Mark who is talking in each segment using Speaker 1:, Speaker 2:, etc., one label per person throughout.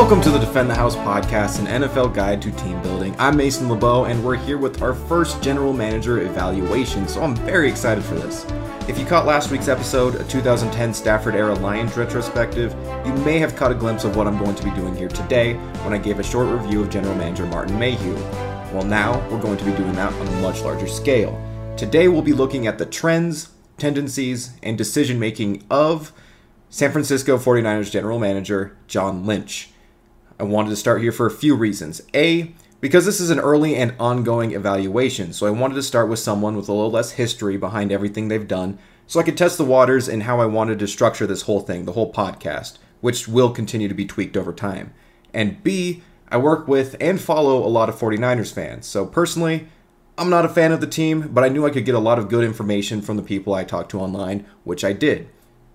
Speaker 1: Welcome to the Defend the House podcast, an NFL guide to team building. I'm Mason LeBeau, and we're here with our first general manager evaluation, so I'm very excited for this. If you caught last week's episode, a 2010 Stafford era Lions retrospective, you may have caught a glimpse of what I'm going to be doing here today when I gave a short review of general manager Martin Mayhew. Well, now we're going to be doing that on a much larger scale. Today we'll be looking at the trends, tendencies, and decision making of San Francisco 49ers general manager John Lynch. I wanted to start here for a few reasons. A, because this is an early and ongoing evaluation, so I wanted to start with someone with a little less history behind everything they've done, so I could test the waters in how I wanted to structure this whole thing, the whole podcast, which will continue to be tweaked over time. And B, I work with and follow a lot of 49ers fans, so personally, I'm not a fan of the team, but I knew I could get a lot of good information from the people I talked to online, which I did.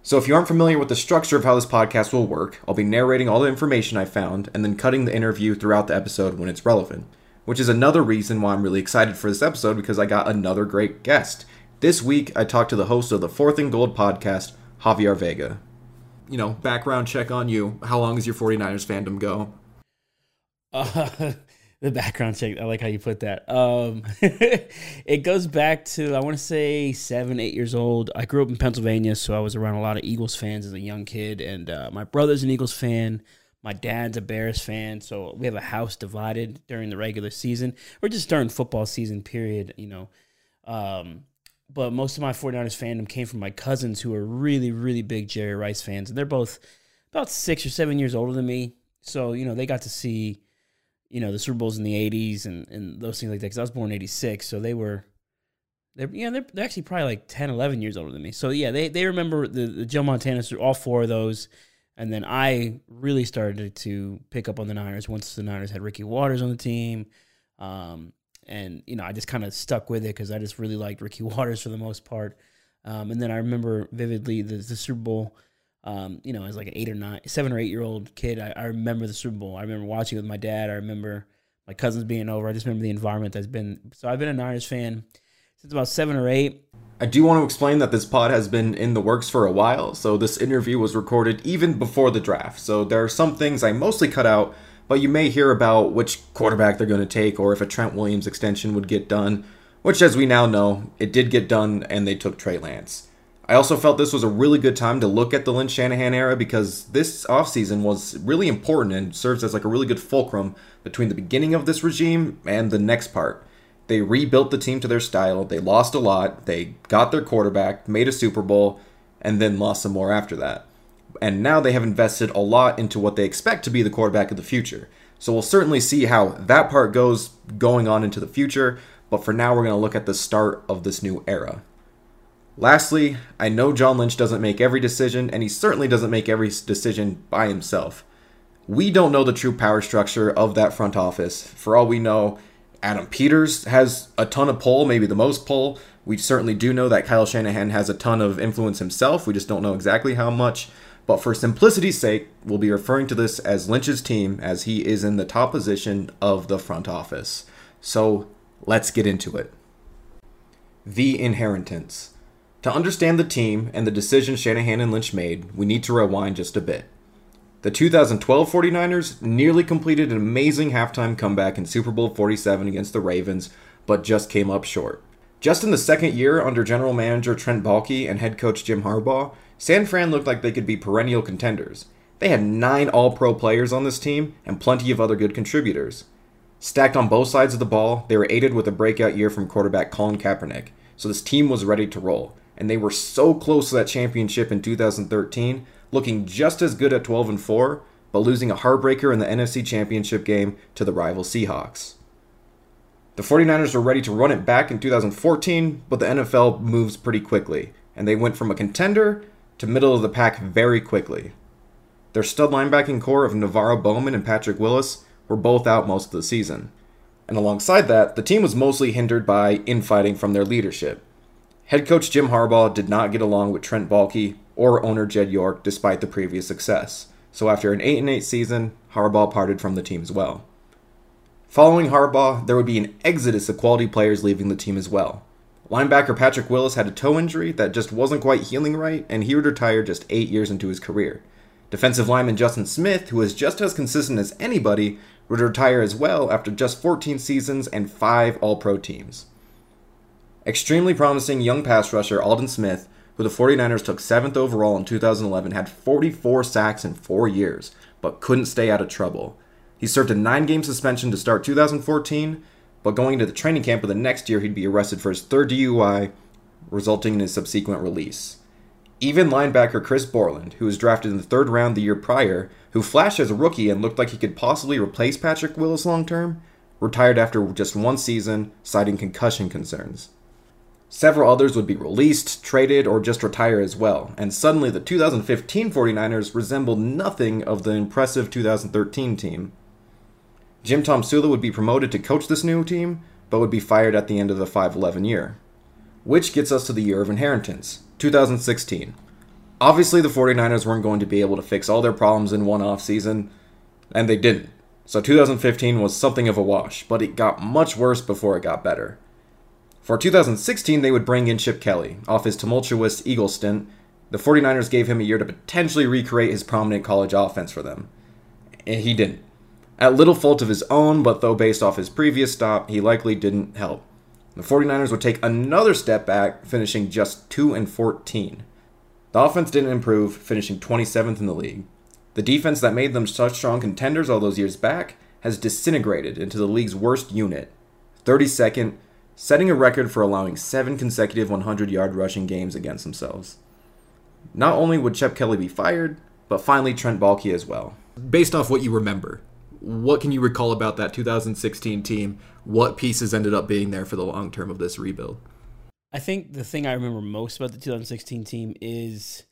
Speaker 1: So, if you aren't familiar with the structure of how this podcast will work, I'll be narrating all the information I found and then cutting the interview throughout the episode when it's relevant. Which is another reason why I'm really excited for this episode because I got another great guest. This week, I talked to the host of the Fourth and Gold podcast, Javier Vega. You know, background check on you. How long does your 49ers fandom go?
Speaker 2: Uh, the background check. I like how you put that. Um, it goes back to I want to say seven, eight years old. I grew up in Pennsylvania, so I was around a lot of Eagles fans as a young kid, and uh, my brother's an Eagles fan. My dad's a Bears fan, so we have a house divided during the regular season or just during football season period, you know. Um, but most of my 49ers fandom came from my cousins who are really, really big Jerry Rice fans, and they're both about six or seven years older than me. So, you know, they got to see you know the Super Bowls in the '80s and, and those things like that. Because I was born in '86, so they were they're yeah they're, they're actually probably like 10, 11 years older than me. So yeah, they they remember the, the Joe Montana, all four of those. And then I really started to pick up on the Niners once the Niners had Ricky Watters on the team. Um, and, you know, I just kind of stuck with it because I just really liked Ricky Watters for the most part. Um, and then I remember vividly the, the Super Bowl um, you know, as like an eight or nine, seven or eight year old kid, I, I, remember the Super Bowl. I remember watching it with my dad. I remember my cousins being over. I just remember the environment that's been. So I've been a Niners fan since about seven or eight.
Speaker 1: I do want to explain that this pod has been in the works for a while. So this interview was recorded even before the draft. So there are some things I mostly cut out, but you may hear about which quarterback they're going to take or if a Trent Williams extension would get done, which, as we now know, it did get done and they took Trey Lance. I also felt this was a really good time to look at the Lynch Shanahan era because this offseason was really important and serves as like a really good fulcrum between the beginning of this regime and the next part. They rebuilt the team to their style, they lost a lot, they got their quarterback, made a Super Bowl, and then lost some more after that. And now they have invested a lot into what they expect to be the quarterback of the future. So we'll certainly see how that part goes going on into the future, but for now we're going to look at the start of this new era. Lastly, I know John Lynch doesn't make every decision, and he certainly doesn't make every decision by himself. We don't know the true power structure of that front office. For all we know, Adam Peters has a ton of pull, maybe the most pull. We certainly do know that Kyle Shanahan has a ton of influence himself. We just don't know exactly how much. But for simplicity's sake, we'll be referring to this as Lynch's team, as he is in the top position of the front office. So let's get into it. The inheritance. To understand the team and the decisions Shanahan and Lynch made, we need to rewind just a bit. The 2012 49ers nearly completed an amazing halftime comeback in Super Bowl 47 against the Ravens, but just came up short. Just in the second year under general manager Trent Baalke and head coach Jim Harbaugh, San Fran looked like they could be perennial contenders. They had nine all pro players on this team and plenty of other good contributors. Stacked on both sides of the ball, they were aided with a breakout year from quarterback Colin Kaepernick, so this team was ready to roll and they were so close to that championship in 2013, looking just as good at 12 and 4, but losing a heartbreaker in the NFC Championship game to the rival Seahawks. The 49ers were ready to run it back in 2014, but the NFL moves pretty quickly, and they went from a contender to middle of the pack very quickly. Their stud linebacking core of NaVorro Bowman and Patrick Willis were both out most of the season. And alongside that, the team was mostly hindered by infighting from their leadership. Head coach Jim Harbaugh did not get along with Trent Baalke or owner Jed York despite the previous success. So after an 8 8 season, Harbaugh parted from the team as well. Following Harbaugh, there would be an exodus of quality players leaving the team as well. Linebacker Patrick Willis had a toe injury that just wasn't quite healing right, and he would retire just eight years into his career. Defensive lineman Justin Smith, who was just as consistent as anybody, would retire as well after just 14 seasons and 5 All Pro teams. Extremely promising young pass rusher Aldon Smith, who the 49ers took 7th overall in 2011, had 44 sacks in 4 years, but couldn't stay out of trouble. He served a 9 game suspension to start 2014, but going into the training camp of the next year, he'd be arrested for his third DUI, resulting in his subsequent release. Even linebacker Chris Borland, who was drafted in the third round the year prior, who flashed as a rookie and looked like he could possibly replace Patrick Willis long term, retired after just one season, citing concussion concerns. Several others would be released, traded, or just retire as well, and suddenly the 2015 49ers resembled nothing of the impressive 2013 team. Jim Tomsula would be promoted to coach this new team, but would be fired at the end of the 511 year. Which gets us to the year of inheritance, 2016. Obviously, the 49ers weren't going to be able to fix all their problems in one off season, and they didn't. So 2015 was something of a wash, but it got much worse before it got better. For 2016, they would bring in Chip Kelly off his tumultuous Eagle stint. The 49ers gave him a year to potentially recreate his prominent college offense for them. And he didn't. At little fault of his own, but though based off his previous stop, he likely didn't help. The 49ers would take another step back, finishing just 2 and 14. The offense didn't improve, finishing 27th in the league. The defense that made them such strong contenders all those years back has disintegrated into the league's worst unit, 32nd, setting a record for allowing seven consecutive 100 yard rushing games against themselves. Not only would Chip Kelly be fired, but finally Trent Baalke as well.
Speaker 3: Based off what you remember, what can you recall about that 2016 team? What pieces ended up being there for the long term of this rebuild?
Speaker 2: I think the thing I remember most about the 2016 team is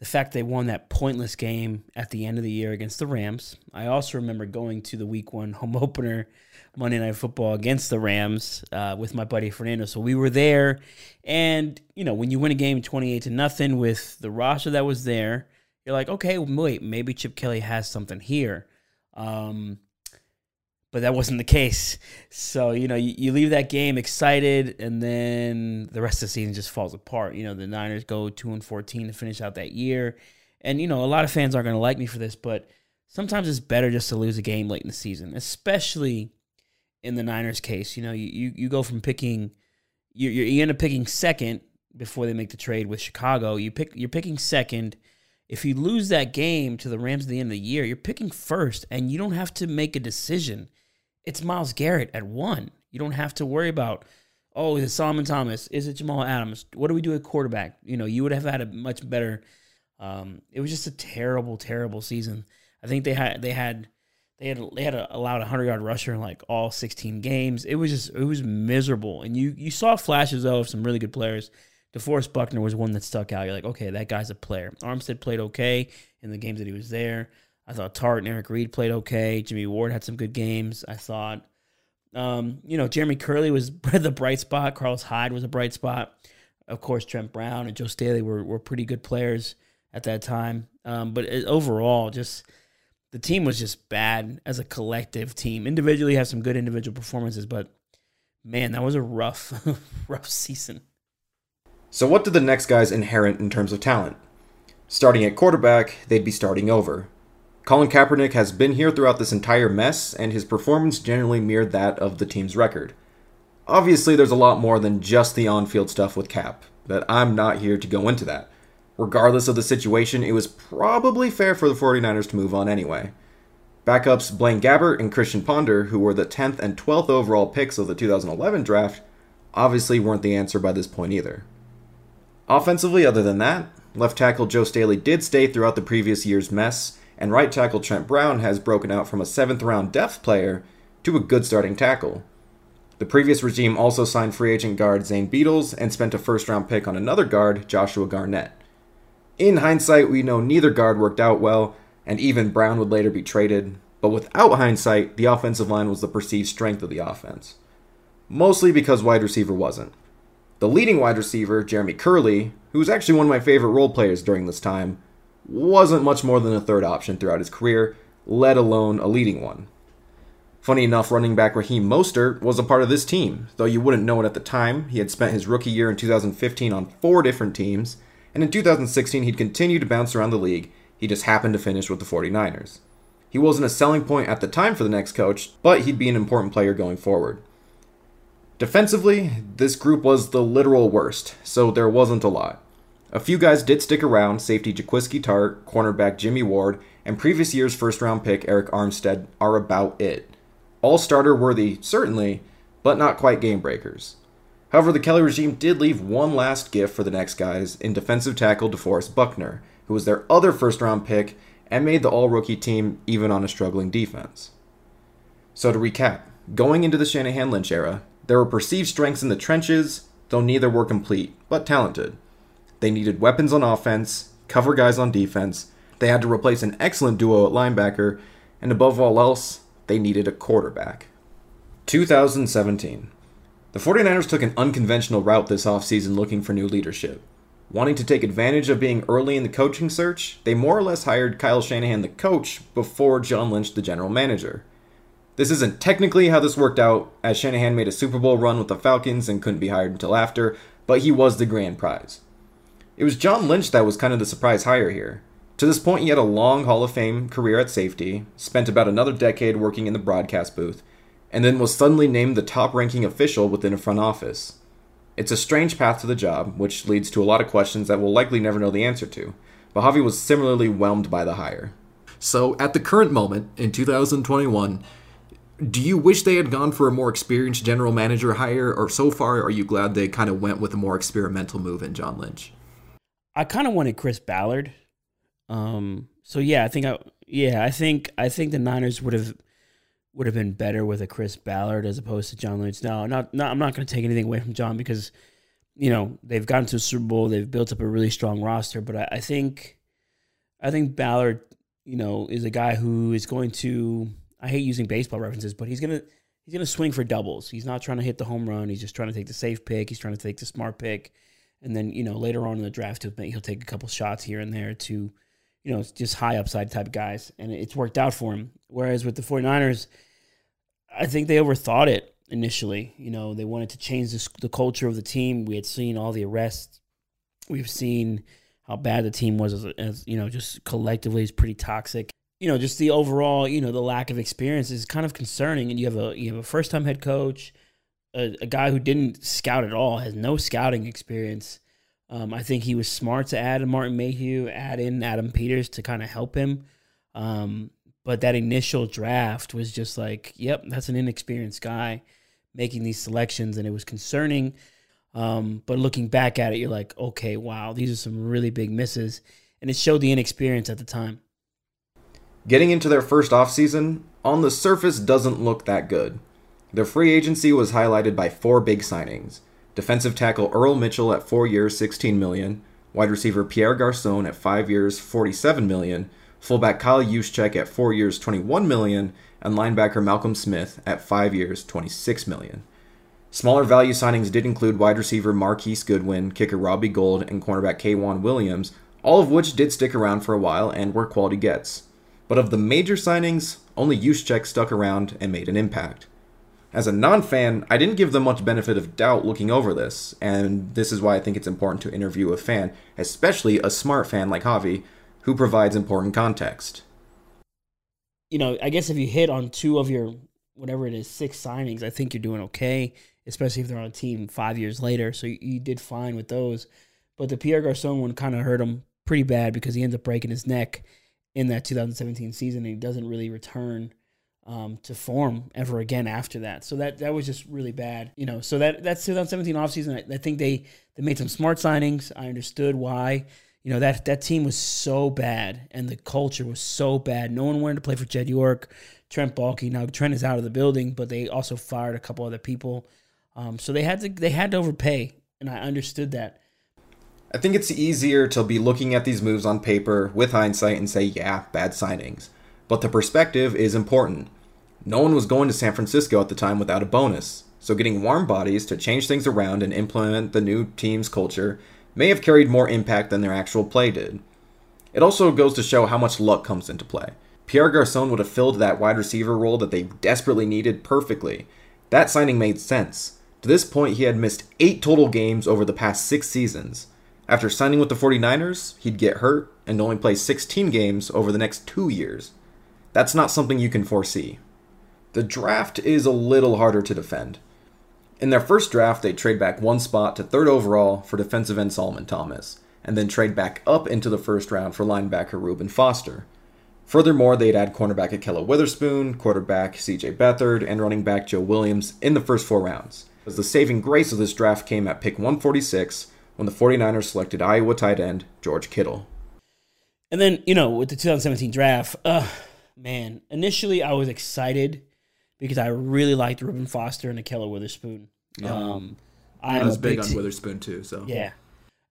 Speaker 2: the fact they won that pointless game at the end of the year against the Rams. I also remember going to the week one home opener Monday Night Football against the Rams uh, with my buddy Fernando. So we were there. And, you know, when you win a game 28 to nothing with the roster that was there, you're like, okay, wait, maybe Chip Kelly has something here. Um, but that wasn't the case. So, you know, you, you, leave that game excited and then the rest of the season just falls apart. You know, the Niners go 2 and 14 to finish out that year. And, you know, a lot of fans aren't going to like me for this, but sometimes it's better just to lose a game late in the season, especially in the Niners case. You know, you, you, you go from picking, you, you end up picking second before they make the trade with Chicago. You pick, you're picking second if you lose that game to the Rams at the end of the year, you're picking first and you don't have to make a decision. It's Myles Garrett at one. You don't have to worry about, oh, is it Solomon Thomas? Is it Jamal Adams? What do we do at quarterback? You know, you would have had a much better. Um, it was just a terrible, terrible season. I think they had they had they had they had a, allowed a hundred yard rusher in like all sixteen games. It was just it was miserable, and you you saw flashes though of some really good players. DeForest Buckner was one that stuck out. You're like, okay, that guy's a player. Armstead played okay in the games that he was there. I thought Tartt and Eric Reid played okay. Jimmy Ward had some good games. I thought, um, you know, Jeremy Kerley was the bright spot. Carlos Hyde was a bright spot. Of course, Trent Brown and Joe Staley were, were pretty good players at that time. Um, but overall, just the team was just bad as a collective team. Individually, have some good individual performances, but man, that was a rough, rough season.
Speaker 1: So, what did the next guys inherit in terms of talent? Starting at quarterback, they'd be starting over. Colin Kaepernick has been here throughout this entire mess, and his performance generally mirrored that of the team's record. Obviously, there's a lot more than just the on field stuff with Cap, but I'm not here to go into that. Regardless of the situation, it was probably fair for the 49ers to move on anyway. Backups Blaine Gabbert and Christian Ponder, who were the 10th and 12th overall picks of the 2011 draft, obviously weren't the answer by this point either. Offensively, other than that, left tackle Joe Staley did stay throughout the previous year's mess, and right tackle Trent Brown has broken out from a seventh round depth player to a good starting tackle. The previous regime also signed free agent guard Zane Beadles and spent a first round pick on another guard, Joshua Garnett. In hindsight, we know neither guard worked out well, and even Brown would later be traded, but without hindsight, the offensive line was the perceived strength of the offense. Mostly because wide receiver wasn't. The leading wide receiver, Jeremy Kerley, who was actually one of my favorite role players during this time, wasn't much more than a third option throughout his career, let alone a leading one. Funny enough, running back Raheem Mostert was a part of this team, though you wouldn't know it at the time. He had spent his rookie year in 2015 on four different teams, and in 2016 he'd continue to bounce around the league, He just happened to finish with the 49ers. He wasn't a selling point at the time for the next coach, but he'd be an important player going forward. Defensively, this group was the literal worst, so there wasn't a lot. A few guys did stick around safety Jaquiski Tartt, cornerback Jimmy Ward, and previous year's first round pick Arik Armstead are about it. All starter worthy, certainly, but not quite game breakers. However, the Kelly regime did leave one last gift for the next guys in defensive tackle DeForest Buckner, who was their other first round pick and made the all rookie team even on a struggling defense. So to recap, going into the Shanahan Lynch era, there were perceived strengths in the trenches, though neither were complete, but talented. They needed weapons on offense, cover guys on defense, they had to replace an excellent duo at linebacker, and above all else, they needed a quarterback. 2017. The 49ers took an unconventional route this offseason looking for new leadership. Wanting to take advantage of being early in the coaching search, they more or less hired Kyle Shanahan the coach before John Lynch the general manager. This isn't technically how this worked out, as Shanahan made a Super Bowl run with the Falcons and couldn't be hired until after, but he was the grand prize. It was John Lynch that was kind of the surprise hire here. To this point, he had a long Hall of Fame career at safety, spent about another decade working in the broadcast booth, and then was suddenly named the top ranking official within a front office. It's a strange path to the job, which leads to a lot of questions that we'll likely never know the answer to. But Javi was similarly whelmed by the hire.
Speaker 3: So, at the current moment, in 2021, do you wish they had gone for a more experienced general manager hire, or so far are you glad they kind of went with a more experimental move in John Lynch?
Speaker 2: I kind of wanted Chris Ballard. Um, so yeah, I think I yeah, I think I think the Niners would have would have been better with a Chris Ballard as opposed to John Lynch. Now, not, not I'm not going to take anything away from John because you know they've gotten to a Super Bowl, they've built up a really strong roster, but I, I think I think Ballard, you know, is a guy who is going to. I hate using baseball references, but he's gonna he's gonna swing for doubles. He's not trying to hit the home run. He's just trying to take the safe pick. He's trying to take the smart pick, and then you know later on in the draft he'll take a couple shots here and there to, you know, just high upside type guys, and it's worked out for him. Whereas with the 49ers, I think they overthought it initially. You know, they wanted to change the, the culture of the team. We had seen all the arrests. We've seen how bad the team was as, as you know, just collectively is pretty toxic. You know, just the overall, you know, the lack of experience is kind of concerning. And you have a you have a first time head coach, a, a, guy who didn't scout at all, has no scouting experience. Um, I think he was smart to add Martin Mayhew, add in Adam Peters to kind of help him. Um, but that initial draft was just like, yep, that's an inexperienced guy making these selections, and it was concerning. Um, but looking back at it, you're like, okay, wow, these are some really big misses, and it showed the inexperience at the time.
Speaker 1: Getting into their first offseason, on the surface, doesn't look that good. Their free agency was highlighted by four big signings: defensive tackle Earl Mitchell at four years, 16 million; wide receiver Pierre Garcon at five years, 47 million fullback Kyle Juszczyk at 4 years 21 million, and linebacker Malcolm Smith at 5 years 26 million. Smaller value signings did include wide receiver Marquise Goodwin, kicker Robbie Gould, and cornerback K'Waun Williams, all of which did stick around for a while and were quality gets. But of the major signings, only Juszczyk stuck around and made an impact. As a non fan, I didn't give them much benefit of doubt looking over this, and this is why I think it's important to interview a fan, especially a smart fan like Javi, who provides important context.
Speaker 2: You know, I guess if you hit on two of your whatever it is, six signings, I think you're doing okay, especially if they're on a team five years later. So you, you did fine with those. But the Pierre Garcon one kind of hurt him pretty bad because he ends up breaking his neck in that 2017 season and he doesn't really return um, to form ever again after that. So that that was just really bad, you know. So that that's 2017 offseason. I, I think they they made some smart signings. I understood why you know that that team was so bad and the culture was so bad. No one wanted to play for Jed York, Trent Baalke. Now Trent is out of the building, but they also fired a couple other people, um, so they had to they had to overpay, and I understood that.
Speaker 1: I think it's easier to be looking at these moves on paper with hindsight and say, yeah, bad signings. But the perspective is important. No one was going to San Francisco at the time without a bonus, so getting warm bodies to change things around and implement the new team's culture may have carried more impact than their actual play did. It also goes to show how much luck comes into play. Pierre Garcon would have filled that wide receiver role that they desperately needed perfectly. That signing made sense. To this point, he had missed eight total games over the past six seasons. After signing with the 49ers, he'd get hurt and only play 16 games over the next two years. That's not something you can foresee. The draft is a little harder to defend. In their first draft, they trade back one spot to third overall for defensive end Solomon Thomas, and then trade back up into the first round for linebacker Reuben Foster. Furthermore, they'd add cornerback Ahkello Witherspoon, quarterback CJ Beathard, and running back Joe Williams in the first four rounds. As the saving grace of this draft came at pick 146 when the 49ers selected Iowa tight end George Kittle.
Speaker 2: And then, you know, with the 2017 draft, uh, man, initially I was excited because I really liked Reuben Foster and Ahkello Witherspoon.
Speaker 3: Yeah.
Speaker 2: Um,
Speaker 3: I
Speaker 2: I'm
Speaker 3: was big
Speaker 2: big
Speaker 3: on Witherspoon too. So
Speaker 2: Yeah.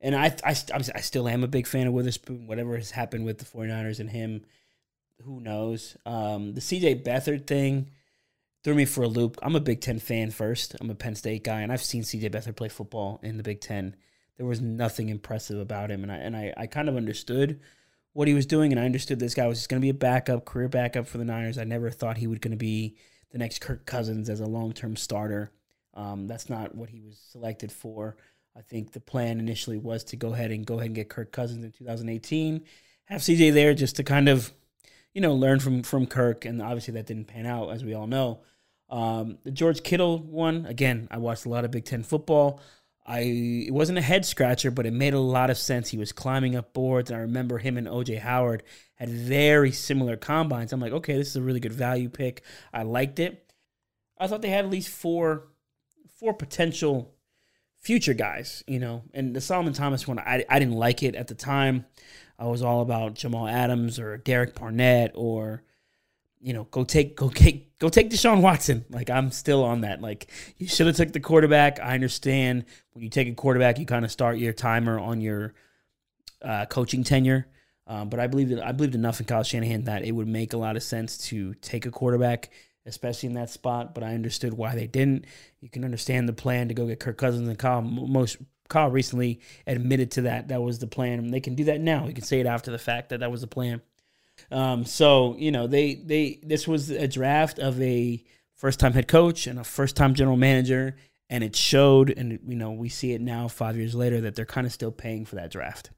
Speaker 2: And I, I, I still am a big fan of Witherspoon. Whatever has happened with the 49ers and him, who knows? Um, the CJ Beathard thing threw me for a loop. I'm a Big Ten fan first. I'm a Penn State guy, and I've seen CJ Beathard play football in the Big Ten. There was nothing impressive about him, and I and I, I kind of understood what he was doing, and I understood this guy was just going to be a backup, career backup for the Niners. I never thought he was going to be the next Kirk Cousins as a long term starter. Um, that's not what he was selected for. I think the plan initially was to go ahead and go ahead and get Kirk Cousins in 2018, have CJ there just to kind of, you know, learn from from Kirk, and obviously that didn't pan out as we all know. Um, the George Kittle one, again, I watched a lot of Big Ten football. I it wasn't a head scratcher, but it made a lot of sense. He was climbing up boards, and I remember him and OJ Howard had very similar combines. I'm like, okay, this is a really good value pick. I liked it. I thought they had at least four four potential future guys, you know. And the Solomon Thomas one, I, I didn't like it at the time. I was all about Jamal Adams or Derek Barnett or, you know, go take go take go take Deshaun Watson. Like I'm still on that. Like you should have took the quarterback. I understand when you take a quarterback, you kind of start your timer on your uh, coaching tenure. Um, but I believe that I believed enough in Kyle Shanahan that it would make a lot of sense to take a quarterback, especially in that spot. But I understood why they didn't. You can understand the plan to go get Kirk Cousins and Kyle. Most Kyle recently admitted to that. That was the plan. They can do that now. You can say it after the fact that that was the plan. Um, so you know they they this was a draft of a first time head coach and a first time general manager, and it showed. And you know we see it now five years later that they're kind of still paying for that draft.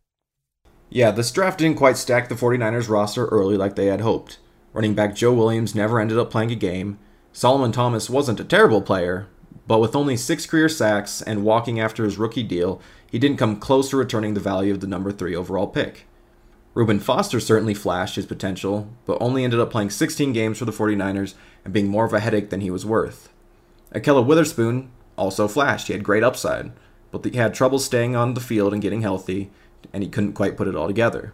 Speaker 1: Yeah, this draft didn't quite stack the 49ers roster early like they had hoped. Running back Joe Williams never ended up playing a game. Solomon Thomas wasn't a terrible player, but with only six career sacks and walking after his rookie deal, he didn't come close to returning the value of the number three overall pick. Reuben Foster certainly flashed his potential, but only ended up playing 16 games for the 49ers and being more of a headache than he was worth. Ahkello Witherspoon also flashed. He had great upside, but he had trouble staying on the field and getting healthy, and he couldn't quite put it all together.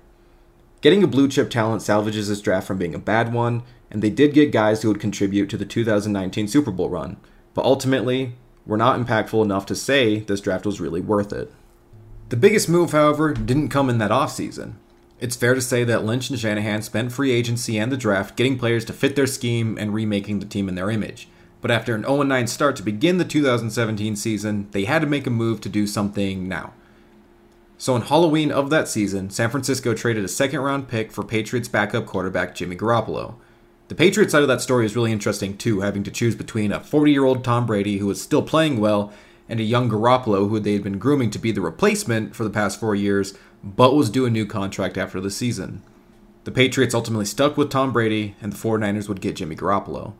Speaker 1: Getting a blue chip talent salvages this draft from being a bad one, and they did get guys who would contribute to the 2019 Super Bowl run, but ultimately were not impactful enough to say this draft was really worth it. The biggest move, however, didn't come in that offseason. It's fair to say that Lynch and Shanahan spent free agency and the draft getting players to fit their scheme and remaking the team in their image. But after an 0 9 start to begin the 2017 season, they had to make a move to do something now. So on Halloween of that season, San Francisco traded a second round pick for Patriots backup quarterback Jimmy Garoppolo. The Patriots side of that story is really interesting too, having to choose between a 40 year old Tom Brady who was still playing well and a young Garoppolo who they had been grooming to be the replacement for the past four years, but was due a new contract after the season. The Patriots ultimately stuck with Tom Brady, and the 49ers would get Jimmy Garoppolo.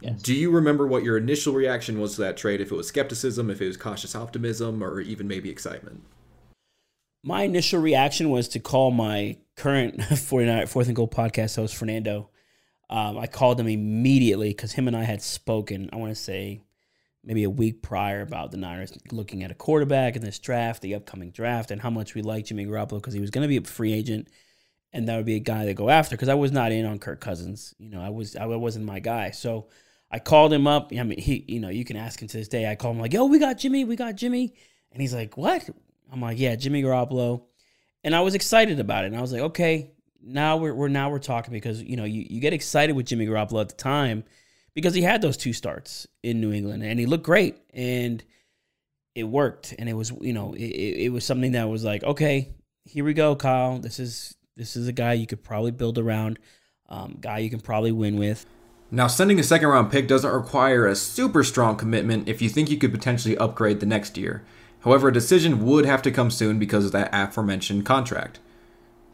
Speaker 2: Yes.
Speaker 3: Do you remember what your initial reaction was to that trade? If it was skepticism, if it was cautious optimism, or even maybe excitement?
Speaker 2: My initial reaction was to call my current 49 Fourth and Gold podcast host, Fernando. Um, I called him immediately because him and I had spoken, I want to say maybe a week prior about the Niners looking at a quarterback in this draft, the upcoming draft, and how much we liked Jimmy Garoppolo because he was going to be a free agent and that would be a guy to go after because I was not in on Kirk Cousins. You know, I was I wasn't my guy. So I called him up. I mean, he you know you can ask him to this day. I called him like, "Yo, we got Jimmy, we got Jimmy," and he's like, "What?" I'm like, "Yeah, Jimmy Garoppolo," and I was excited about it. And I was like, "Okay, now we're, we're now we're talking because you know you, you get excited with Jimmy Garoppolo at the time because he had those two starts in New England and he looked great and it worked and it was you know it, it was something that was like okay here we go Kyle this is this is a guy you could probably build around um, guy you can probably win with
Speaker 1: Now, sending a second round pick doesn't require a super strong commitment if you think you could potentially upgrade the next year. However, a decision would have to come soon because of that aforementioned contract.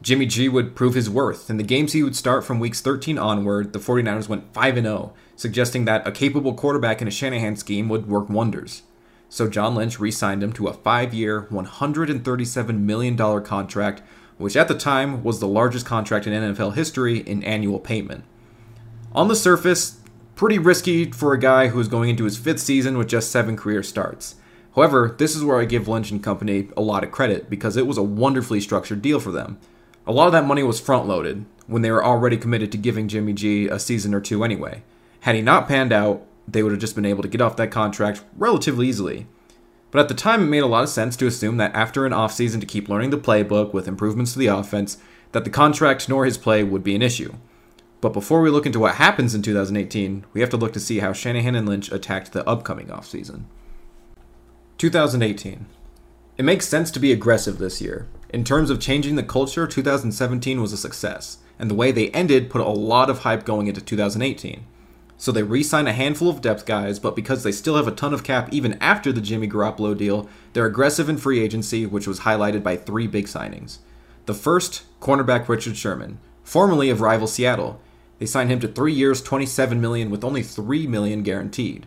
Speaker 1: Jimmy G would prove his worth. In the games he would start from weeks 13 onward, the 49ers went 5 0, suggesting that a capable quarterback in a Shanahan scheme would work wonders. So John Lynch re signed him to a five year, $137 million contract, which at the time was the largest contract in NFL history in annual payment. On the surface, pretty risky for a guy who is going into his fifth season with just seven career starts. However, this is where I give Lynch and company a lot of credit because it was a wonderfully structured deal for them. A lot of that money was front loaded when they were already committed to giving Jimmy G a season or two anyway. Had he not panned out, they would have just been able to get off that contract relatively easily. But at the time, it made a lot of sense to assume that after an offseason to keep learning the playbook with improvements to the offense, that the contract nor his play would be an issue. But before we look into what happens in 2018, we have to look to see how Shanahan and Lynch attacked the upcoming offseason. 2018. It makes sense to be aggressive this year. In terms of changing the culture, 2017 was a success, and the way they ended put a lot of hype going into 2018. So they re sign a handful of depth guys, but because they still have a ton of cap even after the Jimmy Garoppolo deal, they're aggressive in free agency, which was highlighted by three big signings. The first, cornerback Richard Sherman, formerly of rival Seattle. They signed him to three years, 27 million, with only 3 million guaranteed.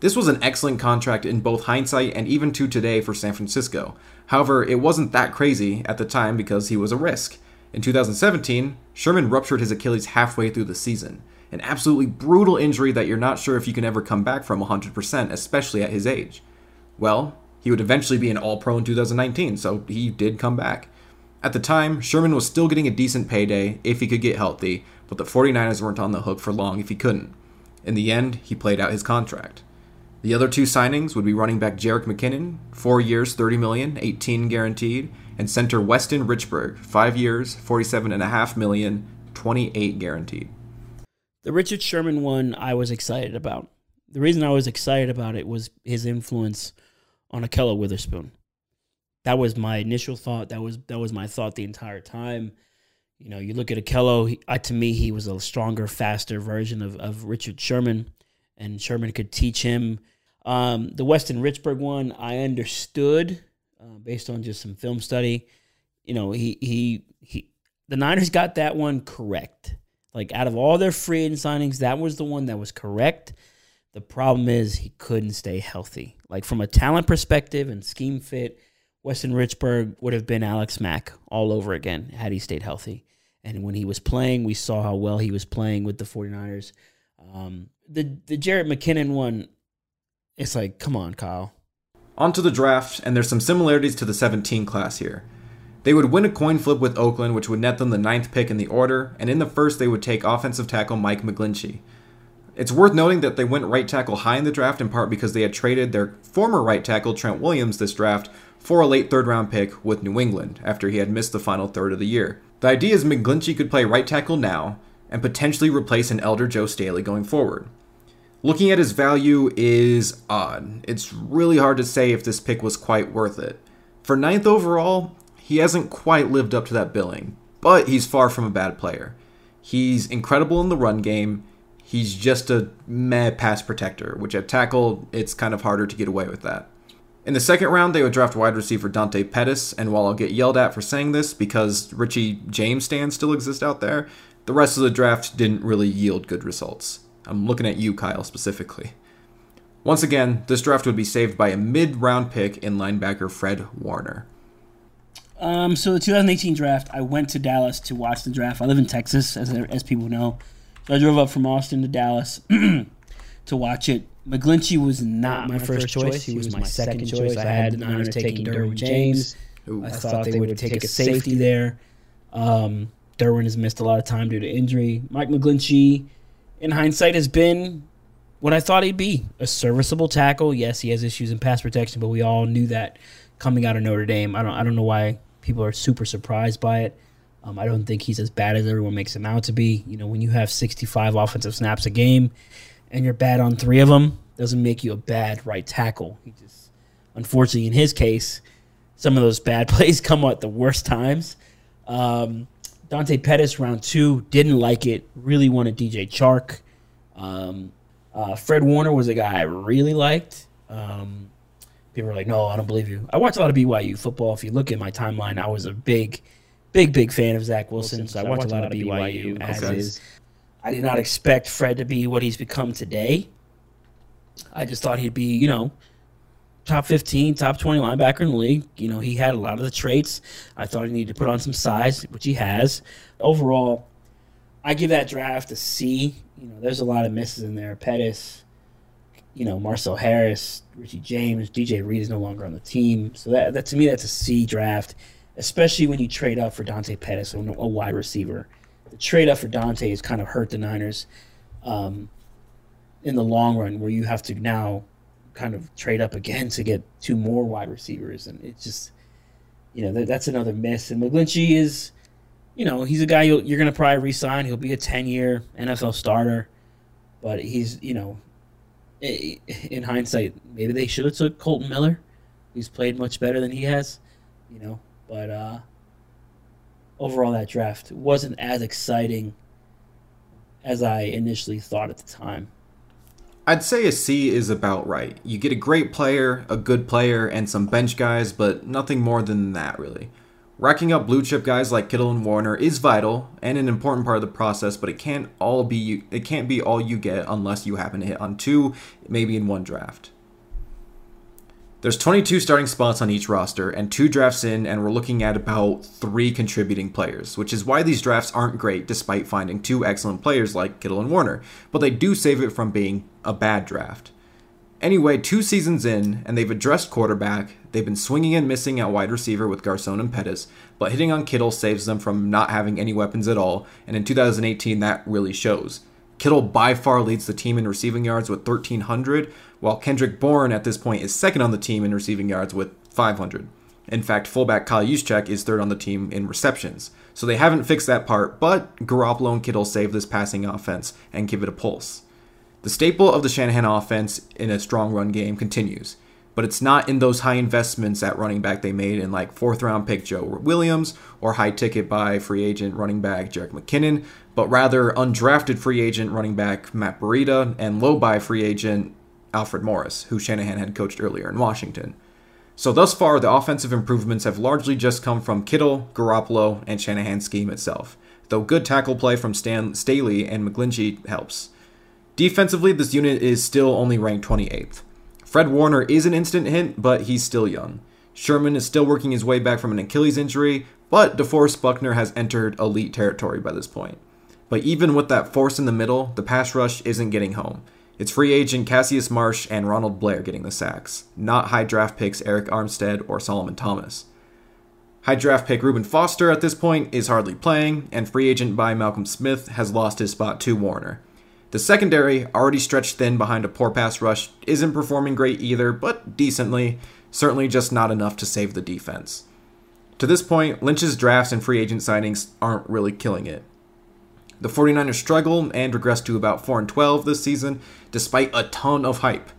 Speaker 1: This was an excellent contract in both hindsight and even to today for San Francisco. However, it wasn't that crazy at the time because he was a risk. In 2017, Sherman ruptured his Achilles halfway through the season. An absolutely brutal injury that you're not sure if you can ever come back from 100%, especially at his age. Well, he would eventually be an All Pro in 2019, so he did come back. At the time, Sherman was still getting a decent payday if he could get healthy, but the 49ers weren't on the hook for long if he couldn't. In the end, he played out his contract. The other two signings would be running back Jerick McKinnon, 4 years, 30 million, 18 guaranteed, and center Weston Richburg, 5 years, 47.5 million, 28 guaranteed.
Speaker 2: The Richard Sherman one I was excited about. The reason I was excited about it was his influence on Ahkello Witherspoon. That was my initial thought. That was that was my thought the entire time. You know, you look at Ahkello, he, uh, to me, he was a stronger, faster version of, of Richard Sherman and Sherman could teach him. Um, the Weston Richburg one, I understood uh, based on just some film study. You know, he he he. The Niners got that one correct. Like out of all their free agent signings, that was the one that was correct. The problem is he couldn't stay healthy. Like from a talent perspective and scheme fit, Weston Richburg would have been Alex Mack all over again had he stayed healthy. And when he was playing, we saw how well he was playing with the 49ers. Um, the the Jerick McKinnon one, it's like, come on, Kyle.
Speaker 1: On to the draft, and there's some similarities to the 17 class here. They would win a coin flip with Oakland, which would net them the ninth pick in the order, and in the first, they would take offensive tackle Mike McGlinchey. It's worth noting that they went right tackle high in the draft in part because they had traded their former right tackle Trent Williams this draft for a late third round pick with New England after he had missed the final third of the year. The idea is McGlinchey could play right tackle now and potentially replace an elder Joe Staley going forward. Looking at his value is odd. It's really hard to say if this pick was quite worth it. For ninth overall, he hasn't quite lived up to that billing, but he's far from a bad player. He's incredible in the run game. He's just a meh pass protector, which at tackle, it's kind of harder to get away with that. In the second round, they would draft wide receiver Dante Pettis, and while I'll get yelled at for saying this because Richie James stands still exist out there, the rest of the draft didn't really yield good results. I'm looking at you, Kyle, specifically. Once again, this draft would be saved by a mid round pick in linebacker Fred Warner.
Speaker 2: Um, so the 2018 draft, I went to Dallas to watch the draft. I live in Texas, as as people know. So I drove up from Austin to Dallas to watch it. McGlinchey was not my, my first, first choice. He was my second choice. I had the Niners taking Derwin James. Ooh, I thought they would take a safety there. Um, Derwin has missed a lot of time due to injury. Mike McGlinchey in hindsight, has been what I thought he'd be a serviceable tackle. Yes, he has issues in pass protection, but we all knew that coming out of Notre Dame. I don't, I don't know why people are super surprised by it. Um, I don't think he's as bad as everyone makes him out to be. You know, when you have 65 offensive snaps a game and you're bad on three of them, doesn't make you a bad right tackle. He just, unfortunately, in his case, some of those bad plays come at the worst times. Um, Dante Pettis, round two, didn't like it. Really wanted DJ Chark. Um, uh, Fred Warner was a guy I really liked um, People were like, no, I don't believe you. I watch a lot of BYU football. If you look at my timeline, I was a big, big, big fan of Zach Wilson. So I watch, a lot, of BYU, as
Speaker 3: Okay.
Speaker 2: is. I did not expect Fred to be what he's become today. I just thought he'd be, you know, top 15, top 20 linebacker in the league. You know, he had a lot of the traits. I thought he needed to put on some size, which he has. Overall, I give that draft a C. You know, there's a lot of misses in there. Pettis, you know, Marcel Harris, Richie James, DJ Reed is no longer on the team. So that, that to me, that's a C draft, especially when you trade up for Dante Pettis, a, a wide receiver. The trade up for Dante has kind of hurt the Niners um, in the long run, where you have to now kind of trade up again to get two more wide receivers, and it's just, you know, that, that's another miss. And McGlinchey is, you know, he's a guy you'll, you're going to probably re-sign. He'll be a 10-year NFL starter, but he's, you know, in hindsight, maybe they should have took Kolton Miller. He's played much better than he has, you know. But uh, overall, that draft wasn't as exciting as I initially thought at the time.
Speaker 1: I'd say a C is about right. You get a great player, a good player, and some bench guys, but nothing more than that, really. Racking up blue chip guys like Kittle and Warner is vital and an important part of the process, but it can't all be you, it can't be all you get unless you happen to hit on two, maybe in one draft. There's 22 starting spots on each roster and two drafts in, and we're looking at about three contributing players, which is why these drafts aren't great despite finding two excellent players like Kittle and Warner, but they do save it from being a bad draft. Anyway, two seasons in, and they've addressed quarterback, they've been swinging and missing at wide receiver with Garcon and Pettis, but hitting on Kittle saves them from not having any weapons at all, and in 2018 that really shows. Kittle by far leads the team in receiving yards with 1,300, while Kendrick Bourne at this point is second on the team in receiving yards with 500. In fact, fullback Kyle Juszczyk is third on the team in receptions. So they haven't fixed that part, but Garoppolo and Kittle save this passing offense and give it a pulse. The staple of the Shanahan offense in a strong run game continues, but it's not in those high investments at running back they made in like fourth round pick Joe Williams or high ticket by free agent running back Jerick McKinnon, but rather undrafted free agent running back Matt Breida and low buy free agent Alfred Morris, who Shanahan had coached earlier in Washington. So thus far, the offensive improvements have largely just come from Kittle, Garoppolo, and Shanahan's scheme itself, though good tackle play from Stan Staley and McGlinchey helps. Defensively, this unit is still only ranked 28th. Fred Warner is an instant hint, but he's still young. Sherman is still working his way back from an Achilles injury, but DeForest Buckner has entered elite territory by this point. But even with that force in the middle, the pass rush isn't getting home. It's free agent Cassius Marsh and Ronald Blair getting the sacks, not high draft picks Arik Armstead or Solomon Thomas. High draft pick Reuben Foster at this point is hardly playing, and free agent by Malcolm Smith has lost his spot to Warner. The secondary, already stretched thin behind a poor pass rush, isn't performing great either, but decently, certainly just not enough to save the defense. To this point, Lynch's drafts and free agent signings aren't really killing it. The 49ers struggle and regress to about 4 and 12 this season, despite a ton of hype.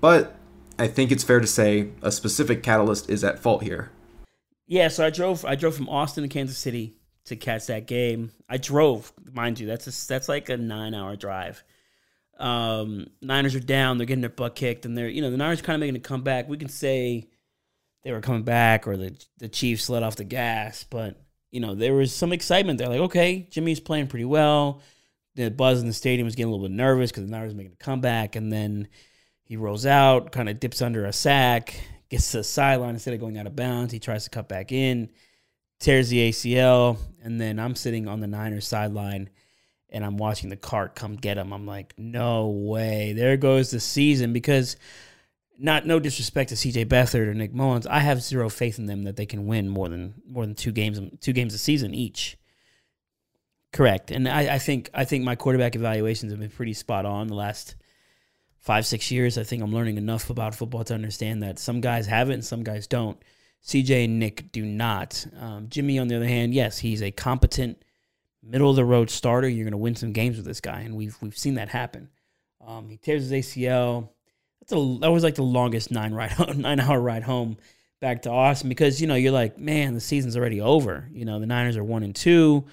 Speaker 1: But I think it's fair to say a specific catalyst is at fault here.
Speaker 2: Yeah, so I drove. I drove from Austin to Kansas City to catch that game. I drove, mind you. That's a, that's like a nine hour drive. Um, Niners are down. They're getting their butt kicked, and they're you know the Niners kind of making a comeback. We can say they were coming back, or the the Chiefs let off the gas, but you know there was some excitement. They're like, okay, Jimmy's playing pretty well. The buzz in the stadium was getting a little bit nervous because the Niners making a comeback, and then he rolls out, kind of dips under a sack, gets to the sideline instead of going out of bounds. He tries to cut back in, tears the ACL, and then I'm sitting on the Niners sideline and I'm watching the cart come get him. I'm like, no way. There goes the season because not no disrespect to CJ Beathard or Nick Mullens. I have zero faith in them that they can win more than more than two games two games a season each. Correct. And I, I think I think my quarterback evaluations have been pretty spot on the last five, six years. I think I'm learning enough about football to understand that some guys have it and some guys don't. CJ and Nick do not. Um, Jimmy, on the other hand, yes, he's a competent, middle of the road starter. You're going to win some games with this guy, and we've we've seen that happen. Um, he tears his ACL. That's a, that was like the longest nine ride nine hour ride home back to Austin because you know you're like, man, the season's already over. You know the Niners are one and two.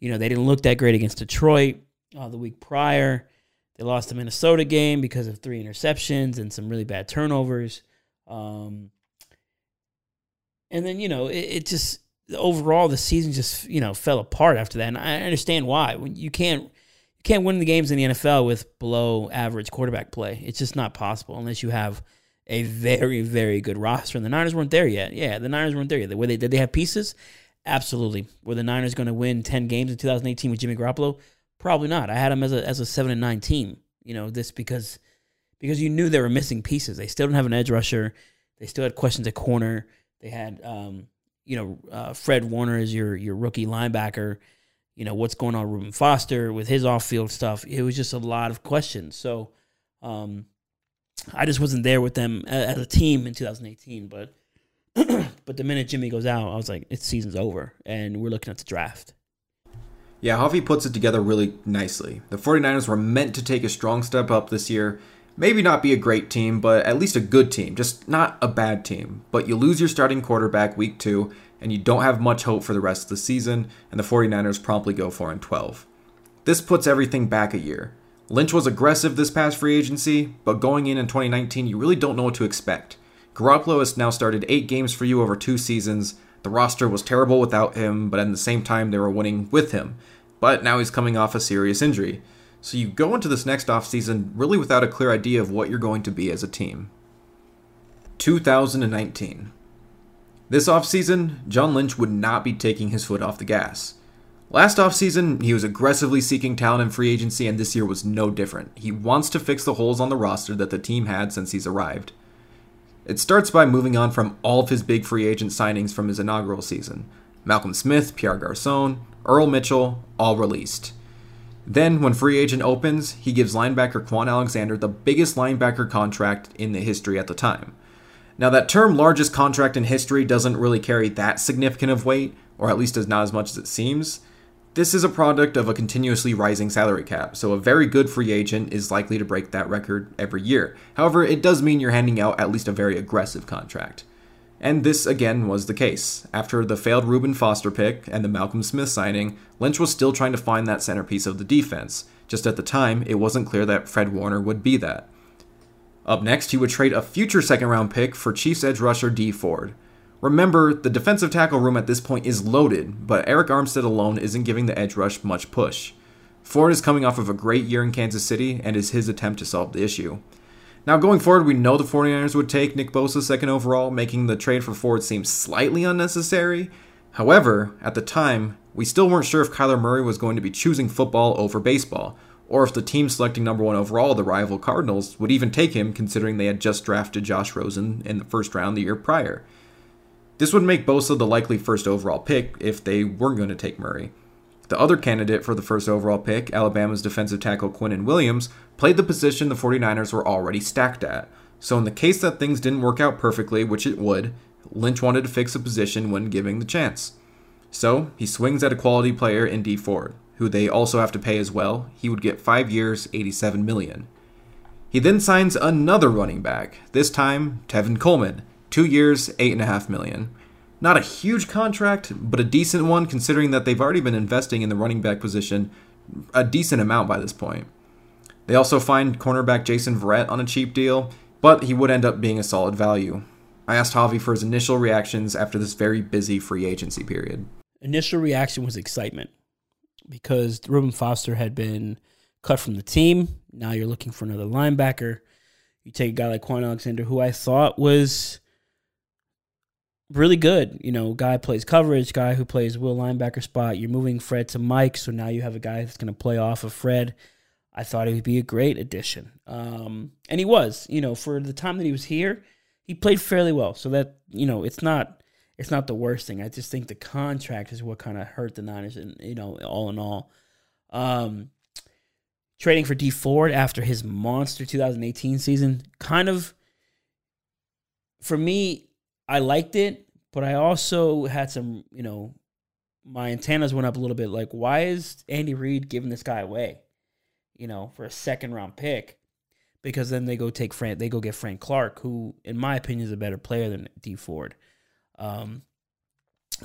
Speaker 2: You know they didn't look that great against Detroit uh, the week prior. They lost the Minnesota game because of three interceptions and some really bad turnovers. Um, and then you know it, it just overall the season just you know fell apart after that, and I understand why. When you can't you can't win the games in the NFL with below average quarterback play. It's just not possible unless you have a very very good roster. And the Niners weren't there yet. Yeah, the Niners weren't there yet. Were they? Did they have pieces? Absolutely. Were the Niners going to win ten games in 2018 with Jimmy Garoppolo? Probably not. I had them as a as a seven and nine team. You know this because because you knew they were missing pieces. They still don't have an edge rusher. They still had questions at corner. They had, um, you know, uh, Fred Warner as your your rookie linebacker. You know what's going on, Reuben Foster with his off field stuff. It was just a lot of questions. So, um, I just wasn't there with them as a team in 2018. But but the minute Jimmy goes out, I was like, it's season's over, and we're looking at the draft.
Speaker 1: Yeah, Javi puts it together really nicely. The 49ers were meant to take a strong step up this year maybe not be a great team, but at least a good team, just not a bad team. But you lose your starting quarterback week two, and you don't have much hope for the rest of the season, and the 49ers promptly go 4 and 12. This puts everything back a year. Lynch was aggressive this past free agency, but going in in 2019, you really don't know what to expect. Garoppolo has now started eight games for you over two seasons. The roster was terrible without him, but at the same time, they were winning with him. But now he's coming off a serious injury. So you go into this next offseason really without a clear idea of what you're going to be as a team. 2019. This offseason, John Lynch would not be taking his foot off the gas. Last offseason, he was aggressively seeking talent in free agency, and this year was no different. He wants to fix the holes on the roster that the team had since he's arrived. It starts by moving on from all of his big free agent signings from his inaugural season Malcolm Smith, Pierre Garcon, Earl Mitchell, all released. Then, when free agent opens, he gives linebacker Kwon Alexander the biggest linebacker contract in the history at the time. Now, that term largest contract in history doesn't really carry that significant of weight, or at least is not as much as it seems. This is a product of a continuously rising salary cap, so a very good free agent is likely to break that record every year. However, it does mean you're handing out at least a very aggressive contract. And this again was the case. After the failed Reuben Foster pick and the Malcolm Smith signing, Lynch was still trying to find that centerpiece of the defense. Just at the time, it wasn't clear that Fred Warner would be that. Up next, he would trade a future second round pick for Chiefs edge rusher Dee Ford. Remember, the defensive tackle room at this point is loaded, but Arik Armstead alone isn't giving the edge rush much push. Ford is coming off of a great year in Kansas City and is his attempt to solve the issue. Now, going forward, we know the 49ers would take Nick Bosa second overall, making the trade for Ford seem slightly unnecessary. However, at the time, we still weren't sure if Kyler Murray was going to be choosing football over baseball, or if the team selecting number one overall, the rival Cardinals, would even take him considering they had just drafted Josh Rosen in the first round the year prior. This would make Bosa the likely first overall pick if they weren't going to take Murray. The other candidate for the first overall pick, Alabama's defensive tackle Quinnen Williams, played the position the 49ers were already stacked at. So, in the case that things didn't work out perfectly, which it would, Lynch wanted to fix a position when giving the chance. So, he swings at a quality player in Dee Ford, who they also have to pay as well. He would get 5 years, 87 million. He then signs another running back, this time Tevin Coleman, 2 years, 8.5 million. Not a huge contract, but a decent one considering that they've already been investing in the running back position a decent amount by this point. They also find cornerback Jason Verrett on a cheap deal, but he would end up being a solid value. I asked Javi for his initial reactions after this very busy free agency period.
Speaker 2: Initial reaction was excitement because Reuben Foster had been cut from the team. Now you're looking for another linebacker. You take a guy like Kwon Alexander, who I thought was really good. You know, guy plays coverage, guy who plays will linebacker spot. You're moving Fred to Mike, so now you have a guy that's going to play off of Fred. I thought he would be a great addition, um, and he was. You know, for the time that he was here, he played fairly well. So that you know, it's not it's not the worst thing. I just think the contract is what kind of hurt the Niners, and you know, all in all. Um, trading for Dee Ford after his monster 2018 season kind of for me I liked it, but I also had some, you know, my antennas went up a little bit. Like, why is Andy Reid giving this guy away? You know, for a second round pick, because then they go take Frank, they go get Frank Clark, who, in my opinion, is a better player than Dee Ford. Um,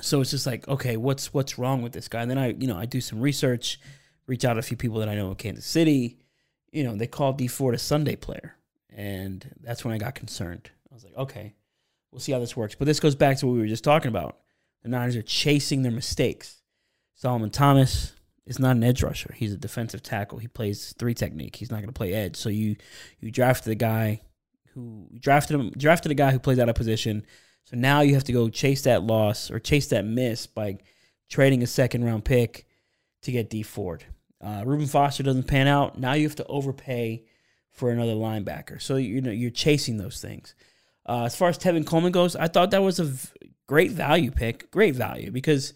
Speaker 2: so it's just like, okay, what's what's wrong with this guy? And then I, you know, I do some research, reach out to a few people that I know in Kansas City. You know, they called Dee Ford a Sunday player, and that's when I got concerned. I was like, okay, we'll see how this works. But this goes back to what we were just talking about. The Niners are chasing their mistakes. Solomon Thomas is not an edge rusher. He's a defensive tackle. He plays three technique. He's not going to play edge. So you you drafted the guy who drafted him drafted a guy who plays out of position. So now you have to go chase that loss or chase that miss by trading a second round pick to get Dee Ford. Uh, Reuben Foster doesn't pan out. Now you have to overpay for another linebacker. So you know you're chasing those things. Uh, as far as Tevin Coleman goes, I thought that was a v- great value pick, great value because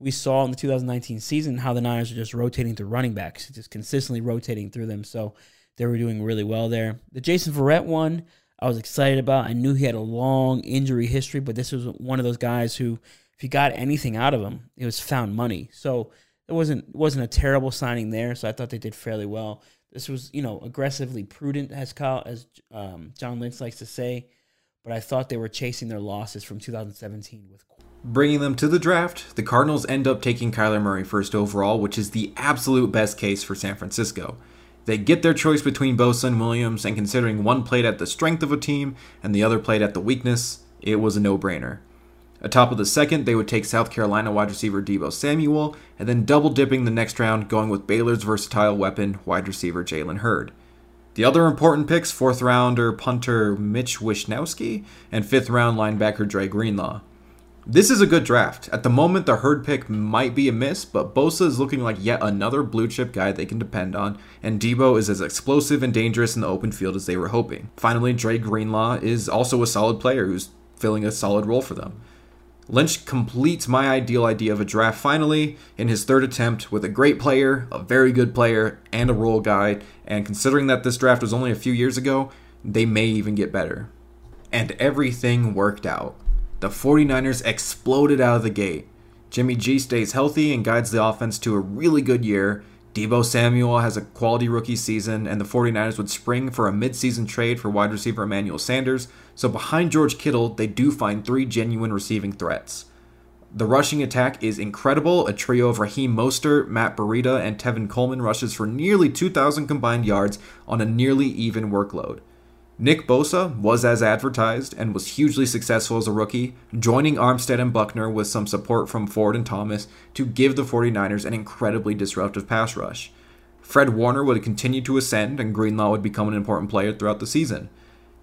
Speaker 2: we saw in the 2019 season how the Niners are just rotating through running backs, just consistently rotating through them. So they were doing really well there. The Jason Verrett one, I was excited about. I knew he had a long injury history, but this was one of those guys who, if you got anything out of him, it was found money. So it wasn't wasn't a terrible signing there. So I thought they did fairly well. This was you know aggressively prudent, as Kyle as um, John Lynch likes to say but I thought they were chasing their losses from 2017 with.
Speaker 1: Bringing them to the draft, the Cardinals end up taking Kyler Murray first overall, which is the absolute best case for San Francisco. They get their choice between Bosa and Williams, and considering one played at the strength of a team and the other played at the weakness, it was a no brainer. Atop of the second, they would take South Carolina wide receiver Deebo Samuel, and then double dipping the next round, going with Baylor's versatile weapon, wide receiver Jalen Hurd. The other important picks fourth rounder punter Mitch Wishnowsky and fifth round linebacker Dre Greenlaw. This is a good draft. At the moment, the Hurd pick might be a miss, but Bosa is looking like yet another blue chip guy they can depend on, and Deebo is as explosive and dangerous in the open field as they were hoping. Finally, Dre Greenlaw is also a solid player who's filling a solid role for them. Lynch completes my ideal idea of a draft finally in his third attempt with a great player, a very good player, and a role guy. And considering that this draft was only a few years ago, they may even get better. And everything worked out. The 49ers exploded out of the gate. Jimmy G stays healthy and guides the offense to a really good year, Deebo Samuel has a quality rookie season, and the 49ers would spring for a midseason trade for wide receiver Emmanuel Sanders. So behind George Kittle, they do find three genuine receiving threats. The rushing attack is incredible. A trio of Raheem Mostert, Matt Breida, and Tevin Coleman rushes for nearly 2,000 combined yards on a nearly even workload. Nick Bosa was as advertised and was hugely successful as a rookie, joining Armstead and Buckner with some support from Ford and Thomas to give the 49ers an incredibly disruptive pass rush. Fred Warner would continue to ascend, and Greenlaw would become an important player throughout the season.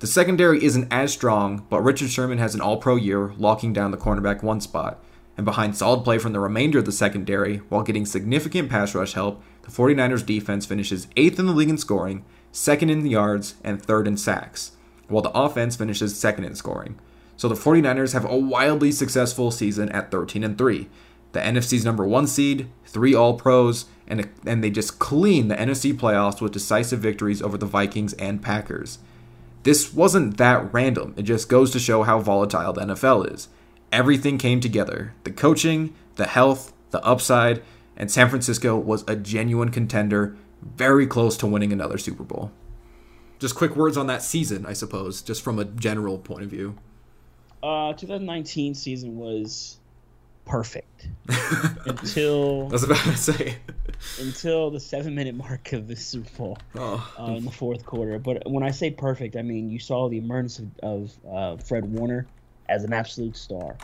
Speaker 1: The secondary isn't as strong, but Richard Sherman has an all pro year, locking down the cornerback one spot. And behind solid play from the remainder of the secondary, while getting significant pass rush help, the 49ers defense finishes 8th in the league in scoring second in yards, and third in sacks, while the offense finishes second in scoring. So the 49ers have a wildly successful season at 13 and 3. The NFC's number 1 seed, 3 All-Pros, and and they just clean the NFC playoffs with decisive victories over the Vikings and Packers. This wasn't that random. It just goes to show how volatile the NFL is. Everything came together. The coaching, the health, the upside, and San Francisco was a genuine contender very close to winning another Super Bowl. Just quick words on that season, I suppose, just from a general point of view.
Speaker 2: Uh, 2019 season was perfect until
Speaker 1: I was about to say
Speaker 2: until the seven minute mark of the Super Bowl oh. uh, in the fourth quarter. But when I say perfect, I mean you saw the emergence of, of uh, Fred Warner as an absolute star.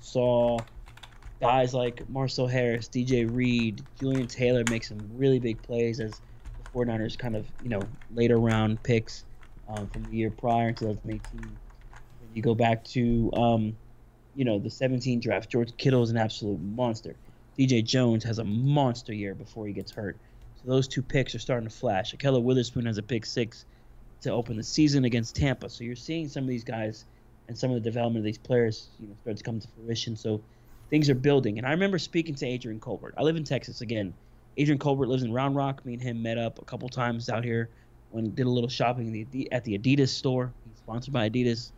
Speaker 2: Saw guys like Marcell Harris, DJ Reed, Jullian Taylor make some really big plays as the 49ers kind of, you know, later round picks um, from the year prior in 2018. you go back to, um, you know, the 17 draft. George Kittle is an absolute monster. DJ Jones has a monster year before he gets hurt. So those two picks are starting to flash. Ahkello Witherspoon has a pick six to open the season against Tampa. So you're seeing some of these guys and some of the development of these players, you know, start to come to fruition. So things are building. And I remember speaking to Adrian Colbert. I live in Texas again. Adrian Colbert lives in Round Rock. Me and him met up a couple times out here when did a little shopping at the Adidas store. He's sponsored by Adidas.